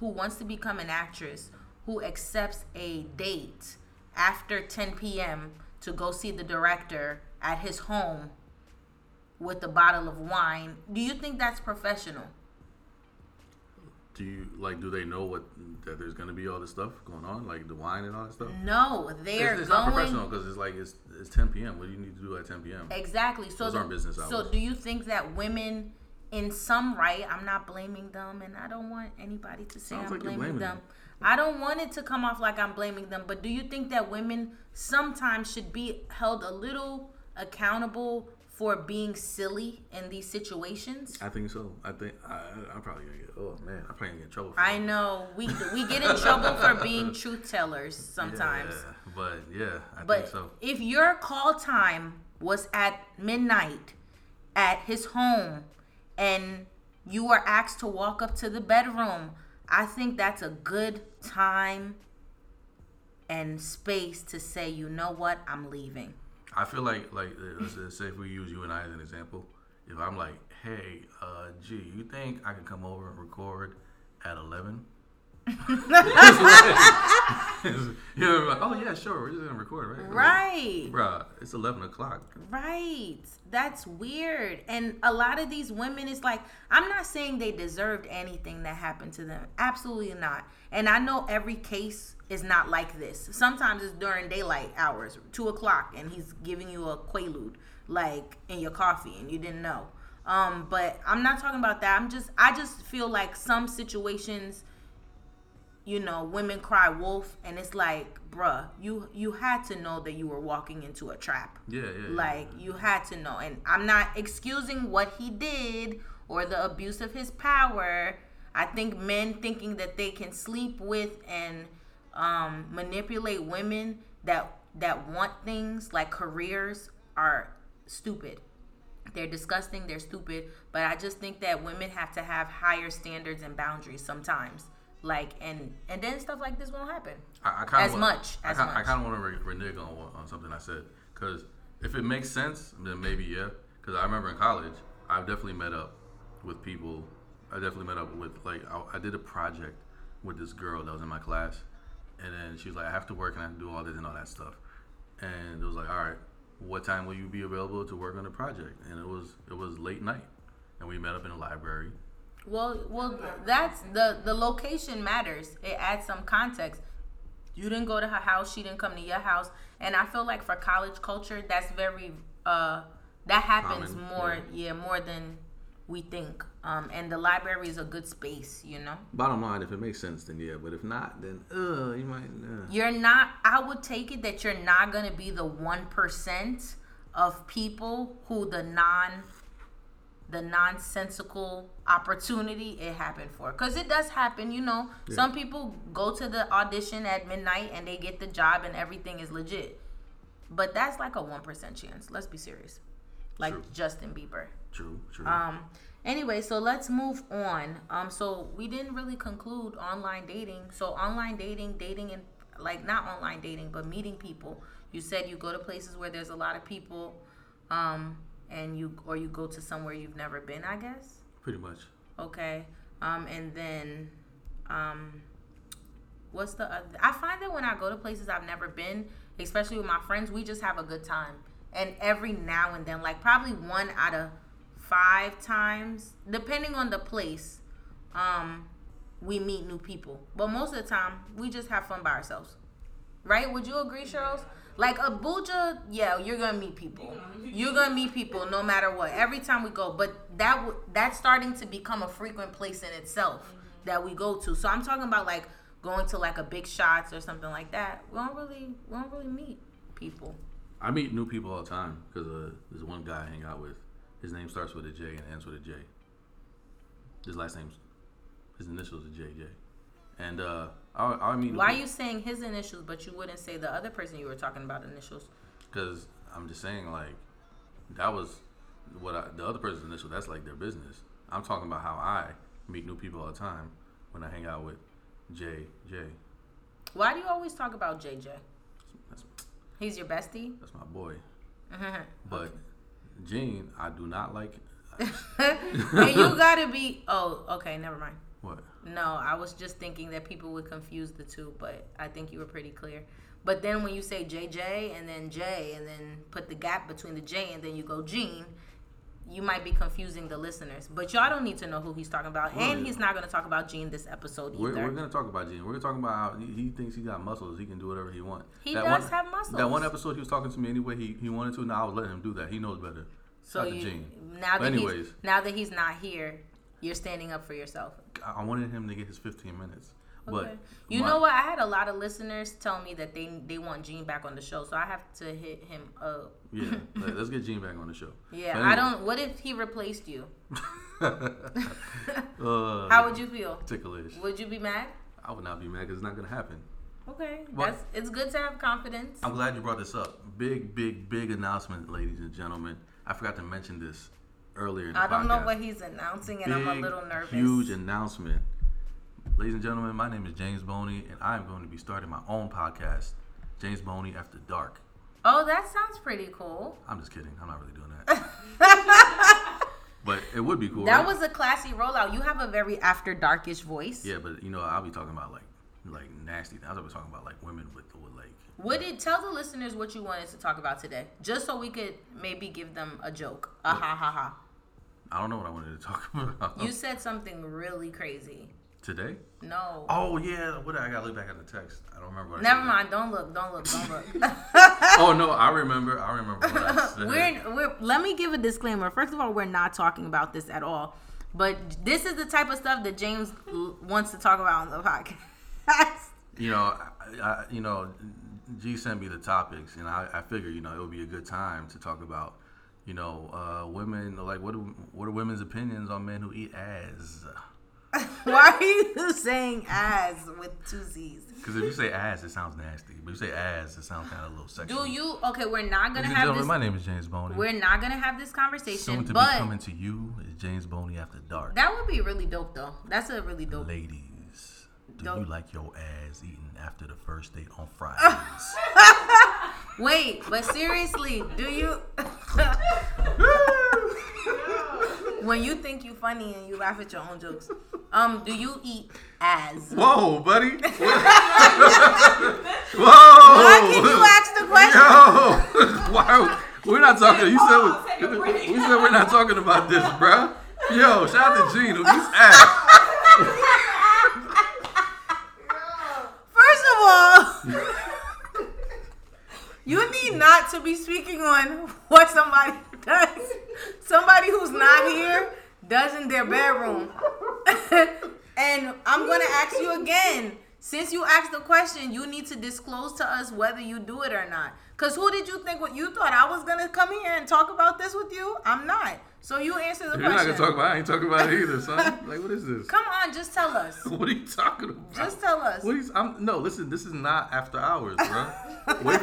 who wants to become an actress who accepts a date after 10 p.m. to go see the director at his home with a bottle of wine? Do you think that's professional? Do you like? Do they know what that there's gonna be all this stuff going on, like the wine and all that stuff? No, they are It's, it's not professional because it's like it's it's 10 p.m. What do you need to do at 10 p.m.? exactly. So Those the- aren't business hours. So do you think that women in some right, I'm not blaming them and I don't want anybody to say Sounds I'm like blaming, blaming them. them. I don't want it to come off like I'm blaming them, but do you think that women sometimes should be held a little accountable for being silly in these situations? I think so. I think I, I- I'm probably gonna get. Oh man, I'm probably gonna get in trouble. For I that. know we we get in trouble for being truth tellers sometimes. Yeah, but yeah, I But think so. if your call time was at midnight at his home and you were asked to walk up to the bedroom, I think that's a good time and space to say, you know what, I'm leaving. I feel like like let's, let's say if we use you and I as an example, if I'm like, hey, uh, gee, you think I can come over and record at 11? you know, like, oh yeah, sure. We're just gonna record, right? Right. Bruh, it's eleven o'clock. Right. That's weird. And a lot of these women is like, I'm not saying they deserved anything that happened to them. Absolutely not. And I know every case is not like this. Sometimes it's during daylight hours, two o'clock, and he's giving you a quaalude like in your coffee and you didn't know. Um, but I'm not talking about that. I'm just I just feel like some situations you know, women cry wolf, and it's like, bruh, you you had to know that you were walking into a trap. Yeah, yeah. yeah. Like you had to know, and I'm not excusing what he did or the abuse of his power. I think men thinking that they can sleep with and um, manipulate women that that want things like careers are stupid. They're disgusting. They're stupid. But I just think that women have to have higher standards and boundaries sometimes. Like and and then stuff like this won't happen. I, I kinda As much, I as kinda, I kind of want to re- renege on, on something I said because if it makes sense, then maybe yeah. Because I remember in college, I've definitely met up with people. I definitely met up with like I, I did a project with this girl that was in my class, and then she was like, I have to work and I have to do all this and all that stuff, and it was like, all right, what time will you be available to work on the project? And it was it was late night, and we met up in the library. Well, well, that's the the location matters. It adds some context. You didn't go to her house. She didn't come to your house. And I feel like for college culture, that's very uh that happens Common, more, yeah. more than we think. Um, and the library is a good space, you know. Bottom line, if it makes sense, then yeah. But if not, then uh, you might. Uh. You're not. I would take it that you're not gonna be the one percent of people who the non the nonsensical opportunity it happened for. Because it does happen you know. Some people go to the audition at midnight and they get the job and everything is legit. But that's like a 1% chance. Let's be serious. Like True. justin bieber. True, true. um anyway so let's move on. Um so we didn't really conclude online dating. So online dating dating and like not online dating but meeting people. You said you go to places where there's a lot of people um and you or you go to somewhere you've never been i guess Pretty much. okay um and then um what's the other i find that when i go to places i've never been especially with my friends we just have a good time. And every now and then like probably one out of five times depending on the place um we meet new people. But most of the time we just have fun by ourselves. Right? Would you agree charles like abuja yeah you're gonna meet people. You're gonna meet people. no matter what. Every time we go but that w- that's starting to become a frequent place in itself that we go to. So i'm talking about like going to like a big shots or something like that. We don't really we don't really meet people. I meet new people all the time because uh, there's one guy I hang out with. His name starts with a J and ends with a J. His last name's his initials are JJ. And uh, I I new why are you saying his initials but you wouldn't say the other person you were talking about initials because I'm just saying like that was what I, the other person's initial. That's like their business. I'm talking about how I meet new people all the time when I hang out with J J. why do you always talk about jj That's he's your bestie that's my boy. But Gene, I do not like. and you gotta be oh okay never mind? No, I was just thinking that people would confuse the two, but I think you were pretty clear. But then when you say JJ and then J and then put the gap between the J and then you go Gene, you might be confusing the listeners. But y'all don't need to know who he's talking about. And he's not going to talk about Gene this episode either. We're, we're gonna talk about Gene. We're gonna talk about how he, thinks he got muscles. He can do whatever he wants. He does have muscles. That one episode he was talking to me anyway. He he wanted to. Now I was letting him do that. He knows better. so to you, Gene. now But that anyways, he's now that he's not here, you're standing up for yourself. I wanted him to get his 15 minutes. Okay. But you my- know what? I had a lot of listeners tell me that they they want Gene back on the show, so I have to hit him up. Yeah, let- let's get Gene back on the show. Yeah, But I don't. What if he replaced you? Uh, How would you feel? ticklish? Would you be mad? I would not be mad because it's not gonna happen. Okay, that's it's good to have confidence. I'm glad you brought this up. Big, big, big announcement, ladies and gentlemen. I forgot to mention this earlier I don't know what he's announcing, and I'm a little nervous. Huge announcement. Ladies and gentlemen, my name is James Boney, and I'm going to be starting my own podcast, James Boney After Dark. Oh, that sounds pretty cool. I'm just kidding. I'm not really doing that. but it would be cool. That right? was a classy rollout. You have a very after darkish voice. Yeah, but you know, I'll be talking about like like nasty. Things. I was talking about like women with with like. Would it tell the listeners what you wanted to talk about today, just so we could maybe give them a joke? Ah ha ha ha. I don't know what I wanted to talk about You said something really crazy. today. No. Oh yeah, what did I gotta look back at the text? I don't remember. What I Never mind. Don't look. Don't look. Don't look. Oh no, I remember. I remember. What I said. we're, we're let me give a disclaimer. First of all, we're not talking about this at all. But this is the type of stuff that James wants to talk about on the podcast. you know, I, I, you know, G sent me the topics, and I, I figured, you know, it would be a good time to talk about, you know, uh, women. Like, what are, what are women's opinions on men who eat ass? Why are you saying ass with two Z's? Because if you say ass, it sounds nasty. But if you say ass, it sounds kind of a little sexual. Do you? Okay, we're not gonna Ladies have this. my name is James Boney. We're not gonna have this conversation, Soon to be but coming to you is James Boney After Dark. that would be really dope, though. That's a really dope. Ladies, do Dope. you like your ass eaten after the first date on Fridays? Wait, but seriously, do you? when you think you're funny and you laugh at your own jokes, um, do you eat ass? Whoa, buddy. Whoa. Why can you ask the question? Yo, why? We're not talking. You said we, we said we're not talking about this, bruh. Yo, shout out to Gene who eats ass. First of all, you need not to be speaking on what somebody does. Somebody who's not here does in their bedroom. and I'm gonna ask you again. Since you asked the question, you need to disclose to us whether you do it or not. Cause who did you think what you thought I was gonna come here and talk about this with you? I'm not. So you answer the question. You're not gonna talk about. I ain't talking about it either, son. Like, what is this? Come on, just tell us. What are you talking about? Just tell us. What is? I'm no. Listen, this is not after hours, bro. Wait,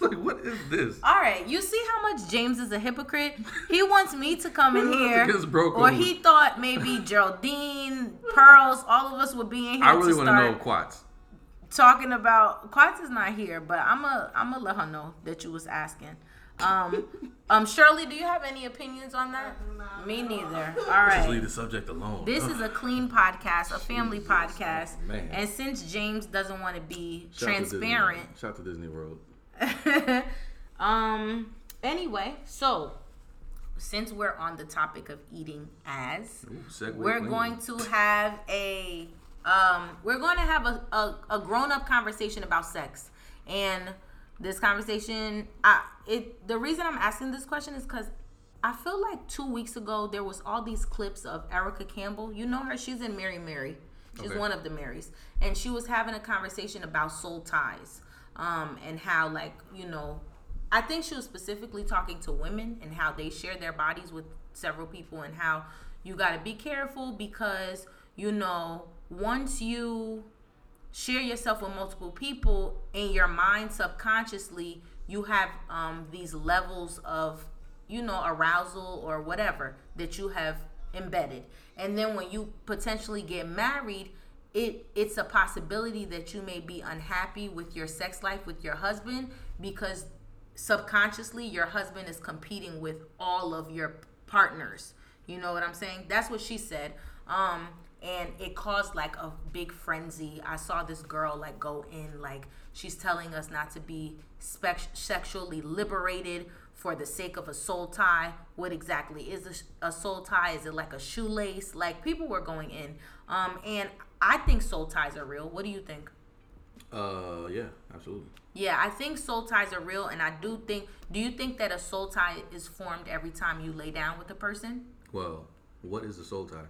like, what is this? All right, you see how much James is a hypocrite? He wants me to come in here, or he thought maybe Geraldine, Pearls, all of us would be in here I really want to know quats. talking about. Quats is not here, but I'm a I'm gonna let her know that you was asking. Um, um, Shirley, do you have any opinions on that? Me neither. All Just leave the subject alone. This is a clean podcast, a family Jesus, podcast, and since James doesn't want to be Shout out to transparent, Shout out to Disney World. um. Anyway, so since we're on the topic of eating as, Ooh, we're going to have a um. We're going to have a a, a grown up conversation about sex, and this conversation, I it the reason I'm asking this question is because. I feel like two weeks ago there was all these clips of Erica Campbell. You know her; she's in Mary Mary. She's Okay. one of the Marys, and she was having a conversation about soul ties, um, and how like you know, I think she was specifically talking to women and how they share their bodies with several people, and how you got to be careful because you know once you share yourself with multiple people in your mind subconsciously you have um, these levels of you know arousal or whatever that you have embedded. And then when you potentially get married it it's a possibility that you may be unhappy with your sex life with your husband because subconsciously your husband is competing with all of your partners. You know what i'm saying? That's what she said. Um and it caused like a big frenzy i saw this girl like go in like she's telling us not to be spec- sexually liberated for the sake of a soul tie what exactly is a, a soul tie is it like a shoelace like people were going in um and i think soul ties are real what do you think Uh, yeah, absolutely. yeah, I think soul ties are real, and I do think. Do you think that a soul tie is formed every time you lay down with a person? Well, what is a soul tie?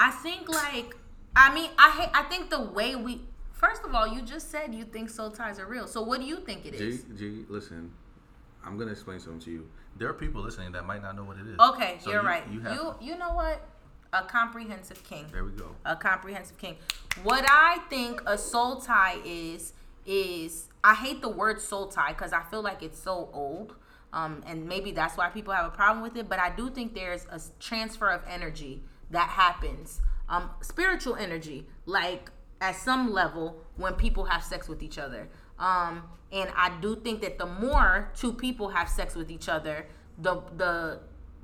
I think like, I mean, I hate. I think the way we. First of all, you just said you think soul ties are real. So what do you think it is? G. G, listen. I'm gonna explain something to you. There are people listening that might not know what it is. Okay, So you're you- right. You You, you know what? A comprehensive king. there we go. a comprehensive king. What I think a soul tie is is I hate the word soul tie because I feel like it's so old. Um, and maybe that's why people have a problem with it. But I do think there's a transfer of energy that happens, um, spiritual energy, like at some level when people have sex with each other. Um, and I do think that the more two people have sex with each other, the the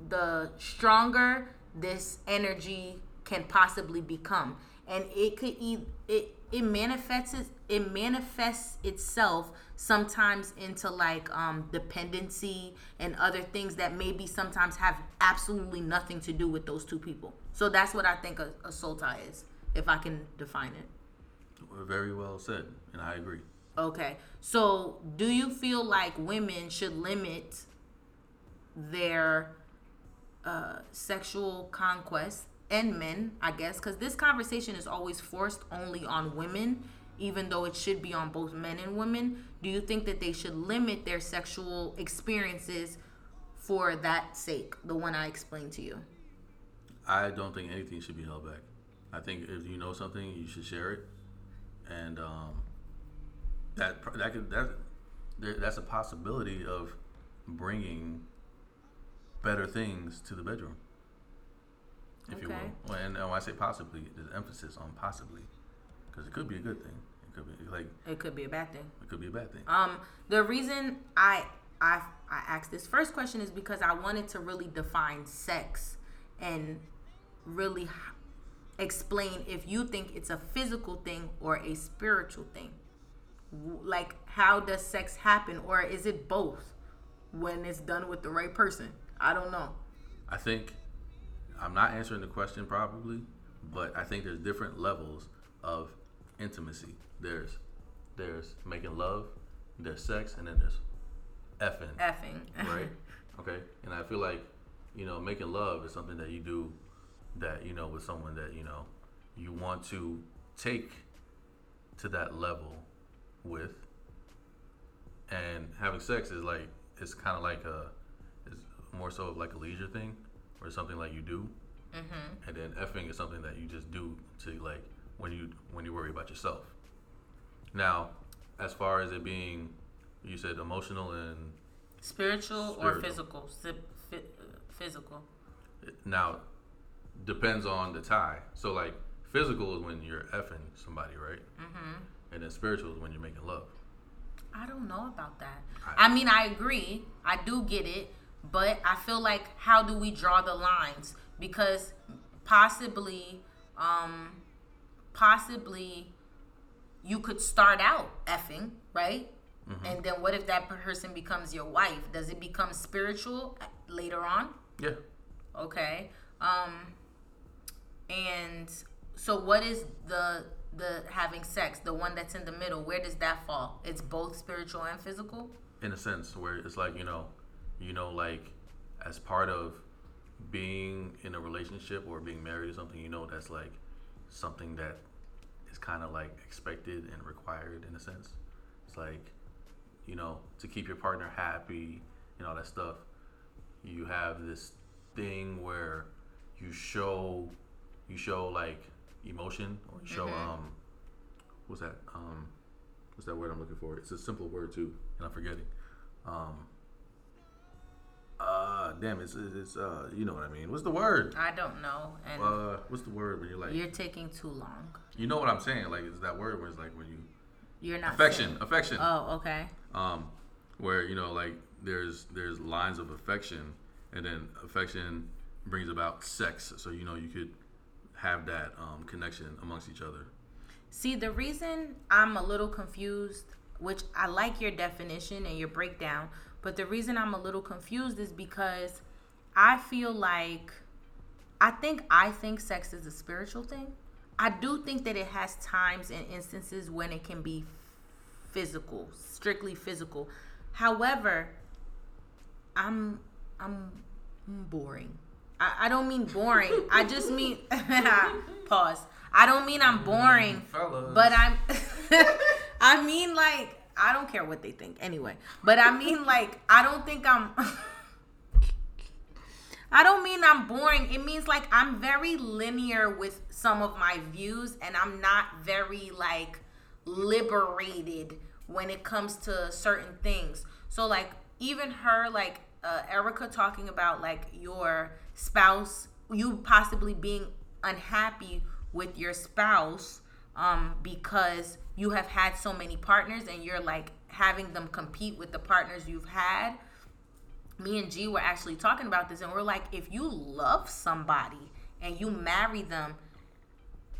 the stronger this energy can possibly become and it could e- it it manifests it manifests itself sometimes into like um dependency and other things that maybe sometimes have absolutely nothing to do with those two people so that's what i think a, a soul tie is if i can define it Very well said, and I agree. Okay. So, do you feel like women should limit their uh, sexual conquest and men, I guess, because this conversation is always forced only on women, even though it should be on both men and women. Do you think that they should limit their sexual experiences for that sake, the one I explained to you? I don't think anything should be held back. I think if you know something, you should share it, and um, that that could that that's a possibility of bringing better things to the bedroom, if you will. Well, And when I say possibly, there's emphasis on possibly, because it could be a good thing. It could be like It could be a bad thing. it could be a bad thing. Um, the reason I I I asked this first question is because I wanted to really define sex and really explain if you think it's a physical thing or a spiritual thing. Like, how does sex happen, or is it both when it's done with the right person? I don't know. I think I'm not answering the question probably, but I think there's different levels of intimacy. There's there's making love, there's sex, and then there's effing, Effing. right? Okay, and I feel like you know making love is something that you do that you know with someone that you know you want to take to that level with, and having sex is like it's kind of like a it's more so like a leisure thing or something like you do. And then effing is something that you just do to like when you when you worry about yourself. Now as far as it being you said emotional and Spiritual or physical? Phy- uh, physical. now depends on the tie so like physical is when you're effing somebody right mm-hmm. and then spiritual is when you're making love I don't know about that. I- I mean, I agree. I do get it, but I feel like how do we draw the lines? Because possibly, um, possibly, you could start out effing, right? And then what if that person becomes your wife? Does it become spiritual later on? yeah Okay. Um and so what is the the having sex, the one that's in the middle, where does that fall? It's both spiritual and physical? in a sense where it's like you know you know like as part of being in a relationship or being married or something you know that's like something that is kind of like expected and required in a sense it's like you know to keep your partner happy and all that stuff you have this thing where you show you show like emotion or you show um what's that um what's that word I'm looking for? It's a simple word too, and I'm forgetting. Um, uh, damn, it's it's uh, you know what I mean. What's the word? I don't know. And Uh, what's the word when you're like, you're taking too long. you know what I'm saying? Like, it's that word where it's like when you You're not affection, saying- affection. Oh, okay. um, where you know like there's there's lines of affection, and then affection brings about sex. So you know you could have that um, connection amongst each other. See, the reason I'm a little confused, which I like your definition and your breakdown, but the reason I'm a little confused is because I feel like I think I think sex is a spiritual thing. I do think that it has times and instances when it can be physical, strictly physical. However, I'm I'm boring. I, I don't mean boring. I just mean pause. I don't mean I'm boring, Fellas. but I'm I mean like I don't care what they think anyway. But I mean like I don't think I'm I don't mean I'm boring. It means like I'm very linear with some of my views and I'm not very like liberated when it comes to certain things. So like even her like uh, Erica talking about like your spouse, you possibly being unhappy with your spouse um because you have had so many partners and you're like having them compete with the partners you've had me and G were actually talking about this, and we're like, if you love somebody and you marry them,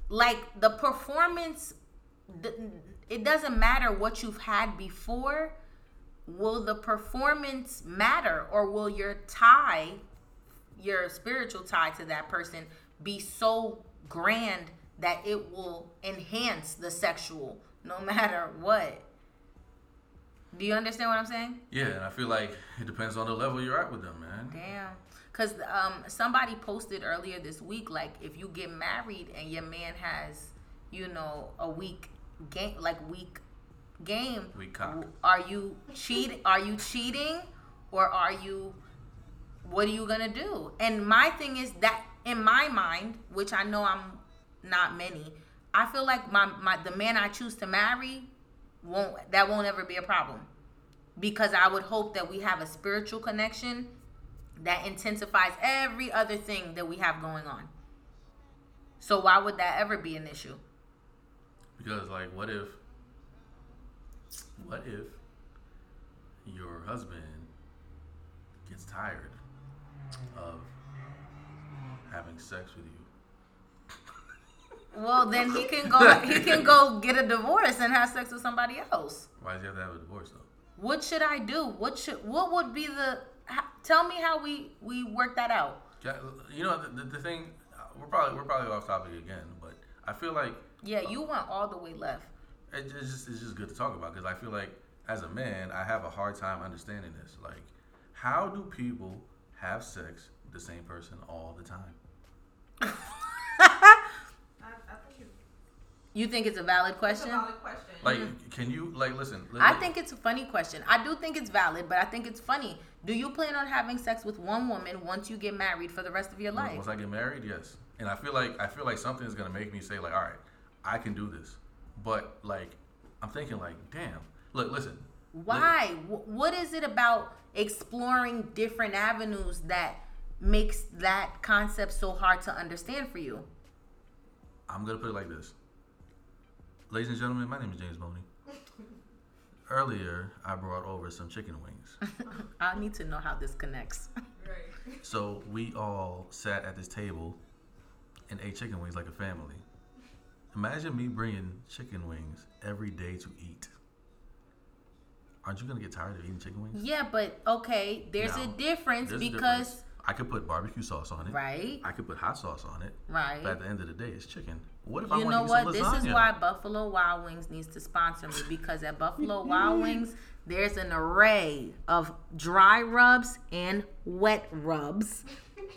like the performance it doesn't matter what you've had before. Will the performance matter, or will your tie, your spiritual tie to that person, be so grand that it will enhance the sexual, no matter what? Do you understand what I'm saying? Yeah, and I feel like it depends on the level you're at with them, man. Damn. Cause um somebody posted earlier this week like if you get married and your man has you know a weak game like weak game Weak cock. are you cheat are you cheating or are you what are you gonna do and my thing is that in my mind which I know I'm not many I feel like my, my the man I choose to marry won't that won't ever be a problem because I would hope that we have a spiritual connection that intensifies every other thing that we have going on. So why would that ever be an issue? Because like, what if, what if your husband gets tired of having sex with you? Well, then he can go he can go get a divorce and have sex with somebody else. Why does he have to have a divorce though? What should I do? What should what would be the tell me how we we work that out. You know, the, the, the thing, uh, we're probably we're probably off topic again, but I feel like Yeah, you went all the way left. it, it's just it's just good to talk about because I feel like as a man, I have a hard time understanding this. Like, how do people have sex with the same person all the time? I, I think it's, You think it's a valid it's a question? valid question. Like, mm-hmm. can you like listen? li- I think it's a funny question. I do think it's valid, but I think it's funny. Do you plan on having sex with one woman once you get married for the rest of your life? Once I get married, yes. And I feel like I feel like something is gonna make me say like, all right, I can do this. But like, I'm thinking like, damn. Look, listen. Why? Wh- What is it about exploring different avenues that makes that concept so hard to understand for you? I'm gonna put it like this. Ladies and gentlemen, my name is James Boney. Earlier, I brought over some chicken wings. I need to know how this connects. right. So we all sat at this table and ate chicken wings like a family. Imagine me bringing chicken wings every day to eat. Aren't you gonna get tired of eating chicken wings? Yeah, but okay, there's a difference There's a because difference. I could put barbecue sauce on it. right, I could put hot sauce on it. right. But at the end of the day, it's chicken. What if I You want know to eat lasagna? You know what? some This is why Buffalo Wild Wings needs to sponsor me because at Buffalo Wild Wings, there's an array of dry rubs and wet rubs.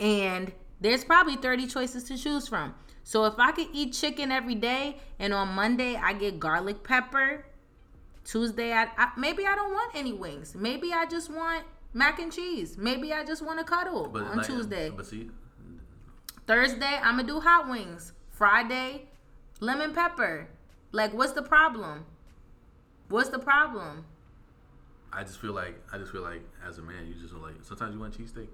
And there's probably 30 choices to choose from. So if I could eat chicken every day and on Monday I get garlic pepper, Tuesday I, I maybe I don't want any wings. Maybe I just want mac and cheese. Maybe I just want to cuddle But on like, um, Tuesday. But see, Thursday, I'm gonna do hot wings. Friday, lemon pepper. Like, what's the problem? What's the problem? I just feel like I just feel like as a man, you just like sometimes you want cheesesteak.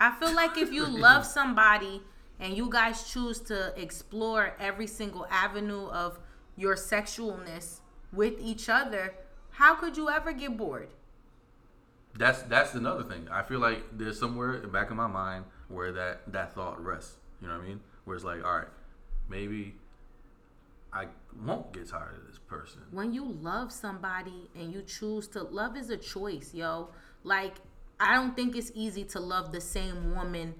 I feel like if you love somebody and you guys choose to explore every single avenue of your sexualness with each other, how could you ever get bored? That's that's another thing. I feel like there's somewhere in the back of my mind where that that thought rests. You know what I mean? Where it's like, all right, maybe I won't get tired of this person. when you love somebody and you choose to love is a choice, yo. Like I don't think it's easy to love the same woman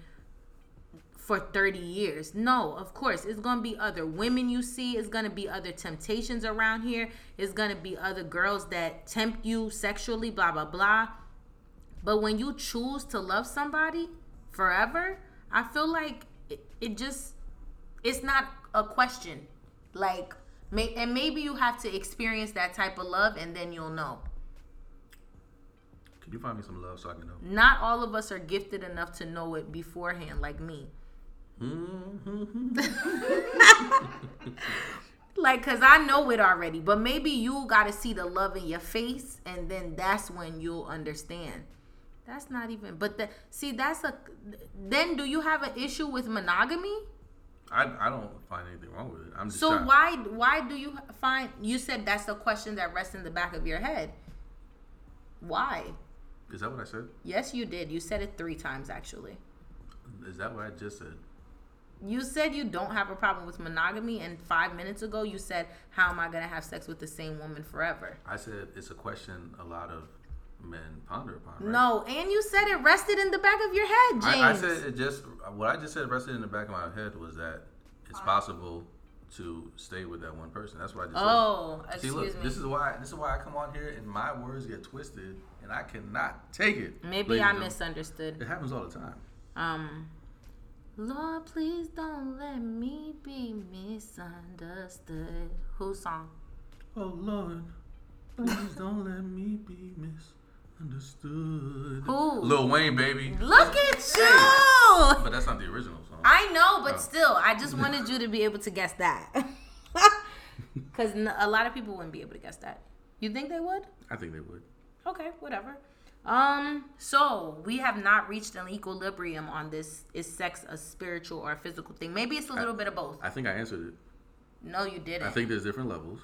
for 30 years. No, of course, it's going to be other women you see, it's going to be other temptations around here, it's going to be other girls that tempt you sexually, blah blah blah. But when you choose to love somebody forever, I feel like it, it just it's not a question. Like, may, and maybe you have to experience that type of love, and then you'll know. Can you find me some love so I can know? Not all of us are gifted enough to know it beforehand, like me. Like, cause I know it already, but maybe you got to see the love in your face, and then that's when you'll understand. That's not even. But the, see, that's a. Then do you have an issue with monogamy? I, I don't find anything wrong with it. I'm just So trying- why why do you find you said that's a question that rests in the back of your head? Why? Is that what I said? Yes, you did. You said it three times actually. Is that what I just said? You said you don't have a problem with monogamy, and five minutes ago you said, "How am I gonna have sex with the same woman forever?" I said it's a question a lot of men ponder upon. Right? No, and you said it rested in the back of your head, James. I, I said it just what I just said rested in the back of my head was that it's possible to stay with that one person. That's what I just oh, said. See, excuse look, me. this is why this is why I come on here and my words get twisted and I cannot take it. Maybe I misunderstood. It happens all the time. Um, Lord, please don't let me be misunderstood. Whose song? Oh Lord, please don't let me be misunderstood. Who? Lil Wayne, baby. Look at you! But that's not the original song. I know, but Oh. still, I just wanted you to be able to guess that. Because a lot of people wouldn't be able to guess that. You think they would? I think they would. Okay, whatever. Um, so we have not reached an equilibrium on this. Is sex a spiritual or a physical thing? Maybe it's a little bit of both. I think I answered it. No, you didn't. I think there's different levels,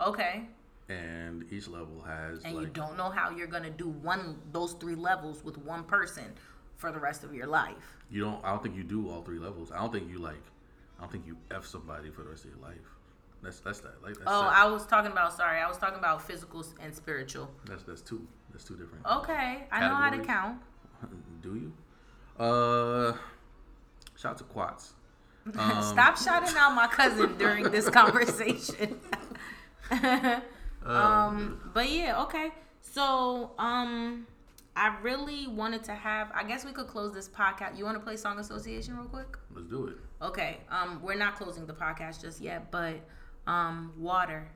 okay. and each level has And like you don't know how you're gonna do one those three levels with one person for the rest of your life. you don't. I don't think you do all three levels. I don't think you like. I don't think you f somebody for the rest of your life. That's that's that. Like that's Oh, sex. I was talking about sorry, I was talking about physical and spiritual. that's that's two. That's two different. Okay, I know how to count. Do you? Uh, shout out to Quats. Um, Stop shouting out my cousin during this conversation. um, but yeah, okay. So, um, I really wanted to have. I guess we could close this podcast. You want to play song association real quick? Let's do it. Okay. Um, we're not closing the podcast just yet, but um, water.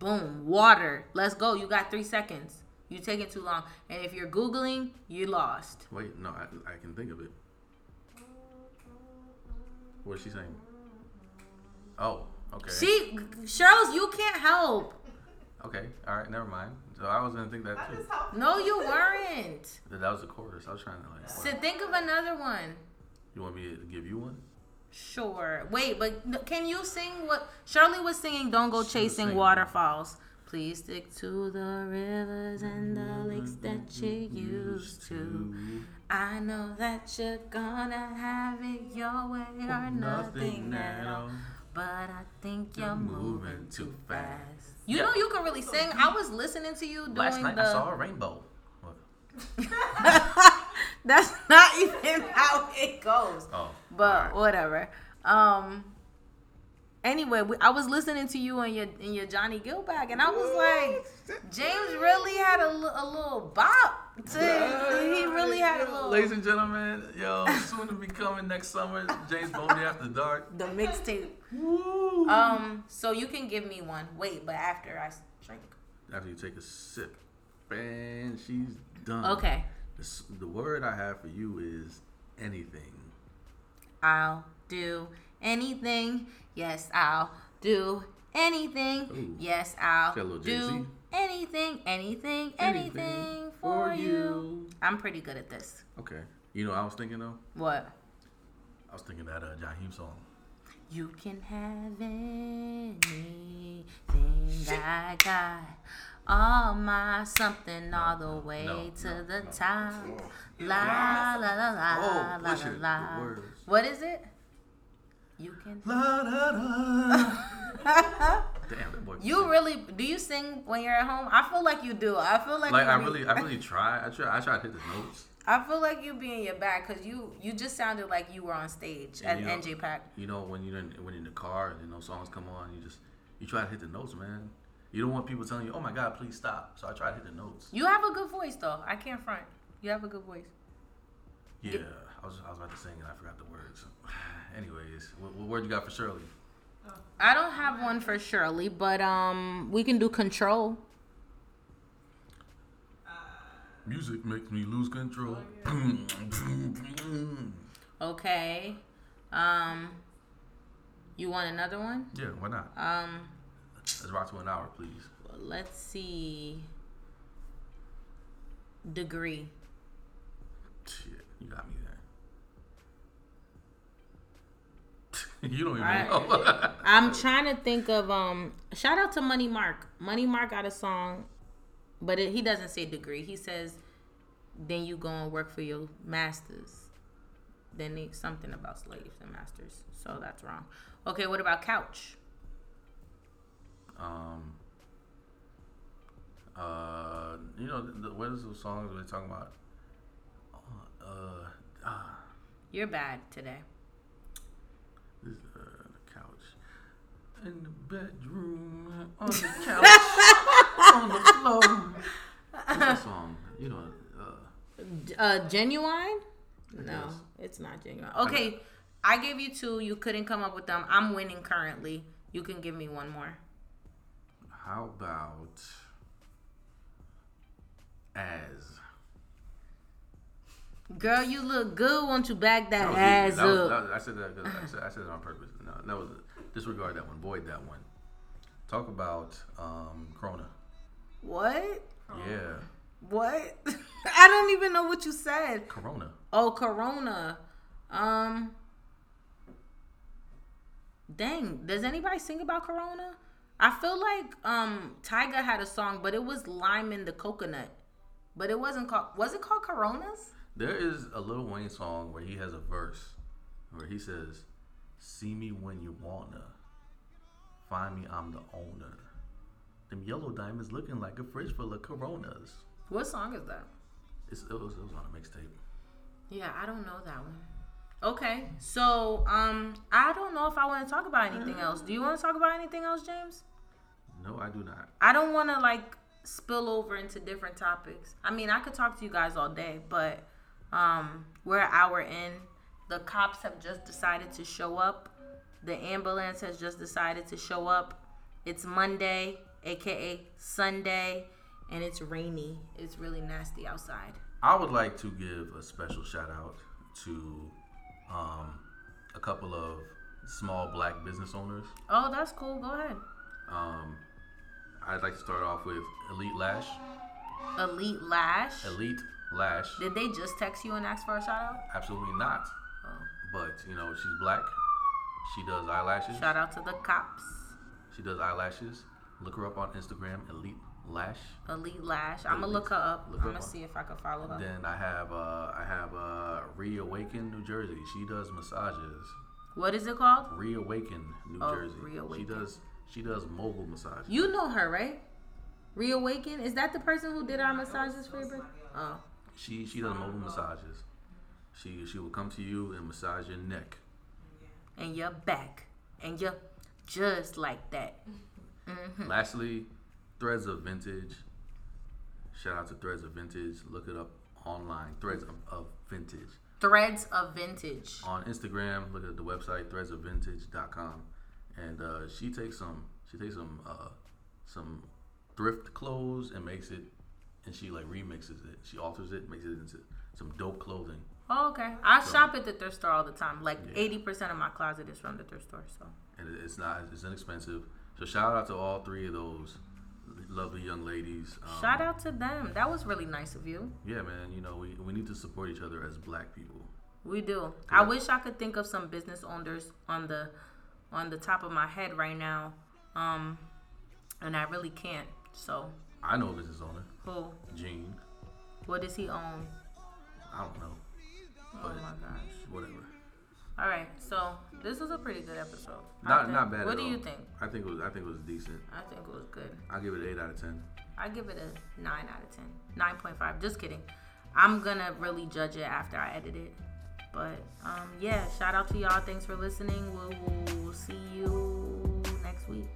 Boom, water. Let's go. You got three seconds. You taking too long, and if you're googling, you lost. Wait, no, I, I can think of it. What is she saying? Oh, okay. She, Charles, you can't help. Okay, all right, never mind. So I was gonna think that too. No, you weren't. That, that was the chorus. I was trying to like. So think of another one. You want me to give you one? Sure. Wait, but can you sing what Shirley was singing? Don't go chasing waterfalls. Please stick to the rivers and the lakes that mm-hmm. you mm-hmm. used to. I know that you're gonna have it your way oh, or nothing at all. But I think you're moving too fast. You know you can really sing. I was listening to you doing Last night the. I saw a rainbow. That's not even how it goes. Oh, But alright. whatever. Um. Anyway, we, I was listening to you and your in your Johnny Gill bag, and I was like, James really had a, a little bop. To, he really had a little Ladies and gentlemen, yo, soon to be coming next summer, James Boney After Dark. the mixtape. Woo. Um. So you can give me one. Wait, but after I drink. After you take a sip, and she's done. Okay. The, the word I have for you is anything. I'll do anything. Yes, I'll do anything. Ooh. Yes, I'll Got a little do Jay-Z. anything, anything, anything, Anything for you. you. I'm pretty good at this. Okay. You know, what I was thinking though. What? I was thinking that uh, Jaheim song. You can have anything I got. All my something all the way no, to no, the no. top. La la la la Oh, la la la. The words. What is it? You can. La da da. Damn, that boy. You sing. really do you sing when you're at home? I feel like you do. I feel like like I be- really, I really try. I try. I try to hit the notes. I feel like you be in your bag because you you just sounded like you were on stage at And you know- NJPAC. You know, when you're in, when you're in the car and you know songs come on, you just you try to hit the notes, man. You don't want people telling you, "Oh my God, please stop." So I try to hit the notes. You have a good voice though. I can't front. You have a good voice. Yeah, I was I was about to sing and I forgot the words. Anyways, what, what word you got for Shirley? I don't have one for Shirley, but um, we can do control. Music makes me lose control. Okay. Um, you want another one? yeah, why not? Um, Let's rock to an hour, please. let's see. Degree. Shit, you got me you don't even Alright. know. I'm trying to think of um. Shout out to Money Mark. Money Mark got a song, but it, he doesn't say degree. He says, "Then you go and work for your masters." then they something about slaves and masters. So that's wrong. Okay, what about couch? Um. Uh, you know, the, the, what is those songs we're talking about? Uh, uh, ah, You're bad today. this, uh, the couch. In the bedroom, on the couch, on the floor. What's that song? You know, uh, Uh, Ginuwine? No, guess. it's not Ginuwine. Okay, I gave you two. You couldn't come up with them. I'm winning currently. You can give me one more. how about as? Girl, you look good. Won't you back that, That was ass easy. That was- up? that was- I said that. I said, I said it on purpose. No, that was disregard that one. Void that one. Talk about um, Corona. what? Yeah, What? I don't even know what you said. Corona. Oh, Corona. Um. Dang, does anybody sing about Corona? I feel like um Tyga had a song, but it was lime in the coconut. But it wasn't called. Was it called Coronas? There is a Lil Wayne song where he has a verse where he says, "See me when you wanna, find me I'm the owner. Them yellow diamonds looking like a fridge full of Coronas." What song is that? It's, it was it was on a mixtape. Yeah, I don't know that one. Okay, so um, I don't know if I want to talk about anything else. Do you want to talk about anything else, James? No, I do not. I don't want to like spill over into different topics. I mean, I could talk to you guys all day, but um, we're an hour in. The cops have just decided to show up. The ambulance has just decided to show up. It's Monday, aka Sunday, and it's rainy. It's really nasty outside. I would like to give a special shout out to um, a couple of small black business owners. Oh, that's cool. Go ahead. Um, I'd like to start off with Elite Lash. Elite Lash. Elite Lash. Did they just text you and ask for a shout out? Absolutely not. But you know, she's black. She does eyelashes. Shout out to the cops. She does eyelashes. Look her up on Instagram, Elite Lash. Elite Lash. I'm gonna look her up. Look I'm her gonna up. see if I can follow her. Then I have uh, I have uh, Reawaken New Jersey. She does massages. What is it called? Reawaken New Oh, Jersey. Reawaken. She does she does mobile massages. You know her, right? Reawaken. Is that the person who did our massages for your birthday? Oh, She she does mobile massages. She she will come to you and massage your neck. and your back, and you're just like that. Mm-hmm. Lastly, Threads of Vintage. Shout out to Threads of Vintage. Look it up online. Threads of, of Vintage. Threads of vintage. On Instagram, look at the website threadsofvintage.com, and uh, she takes some she takes some uh, some thrift clothes and makes it, and she like remixes it. She alters it, makes it into some dope clothing. Oh, okay. I shop at the thrift store all the time. Like Yeah. eighty percent of my closet is from the thrift store. So and it's not it's inexpensive. So shout out to all three of those lovely young ladies. Um, shout out to them. That was really nice of you. Yeah, man. You know we, we need to support each other as Black people. We do. I wish I could think of some business owners on the on the top of my head right now. Um and I really can't. So I know a business owner, who? Gene. What does he own? I don't know, but my gosh. whatever. All right. So this was a pretty good episode. I Not not bad. What at do all. you think? I think it was I think it was decent. I think it was good. I'll give it an eight out of ten. I give it a nine out of ten. Nine point five. Just kidding. I'm gonna really judge it after I edit it. But um, yeah, shout out to y'all. Thanks for listening. We'll, we'll see you next week.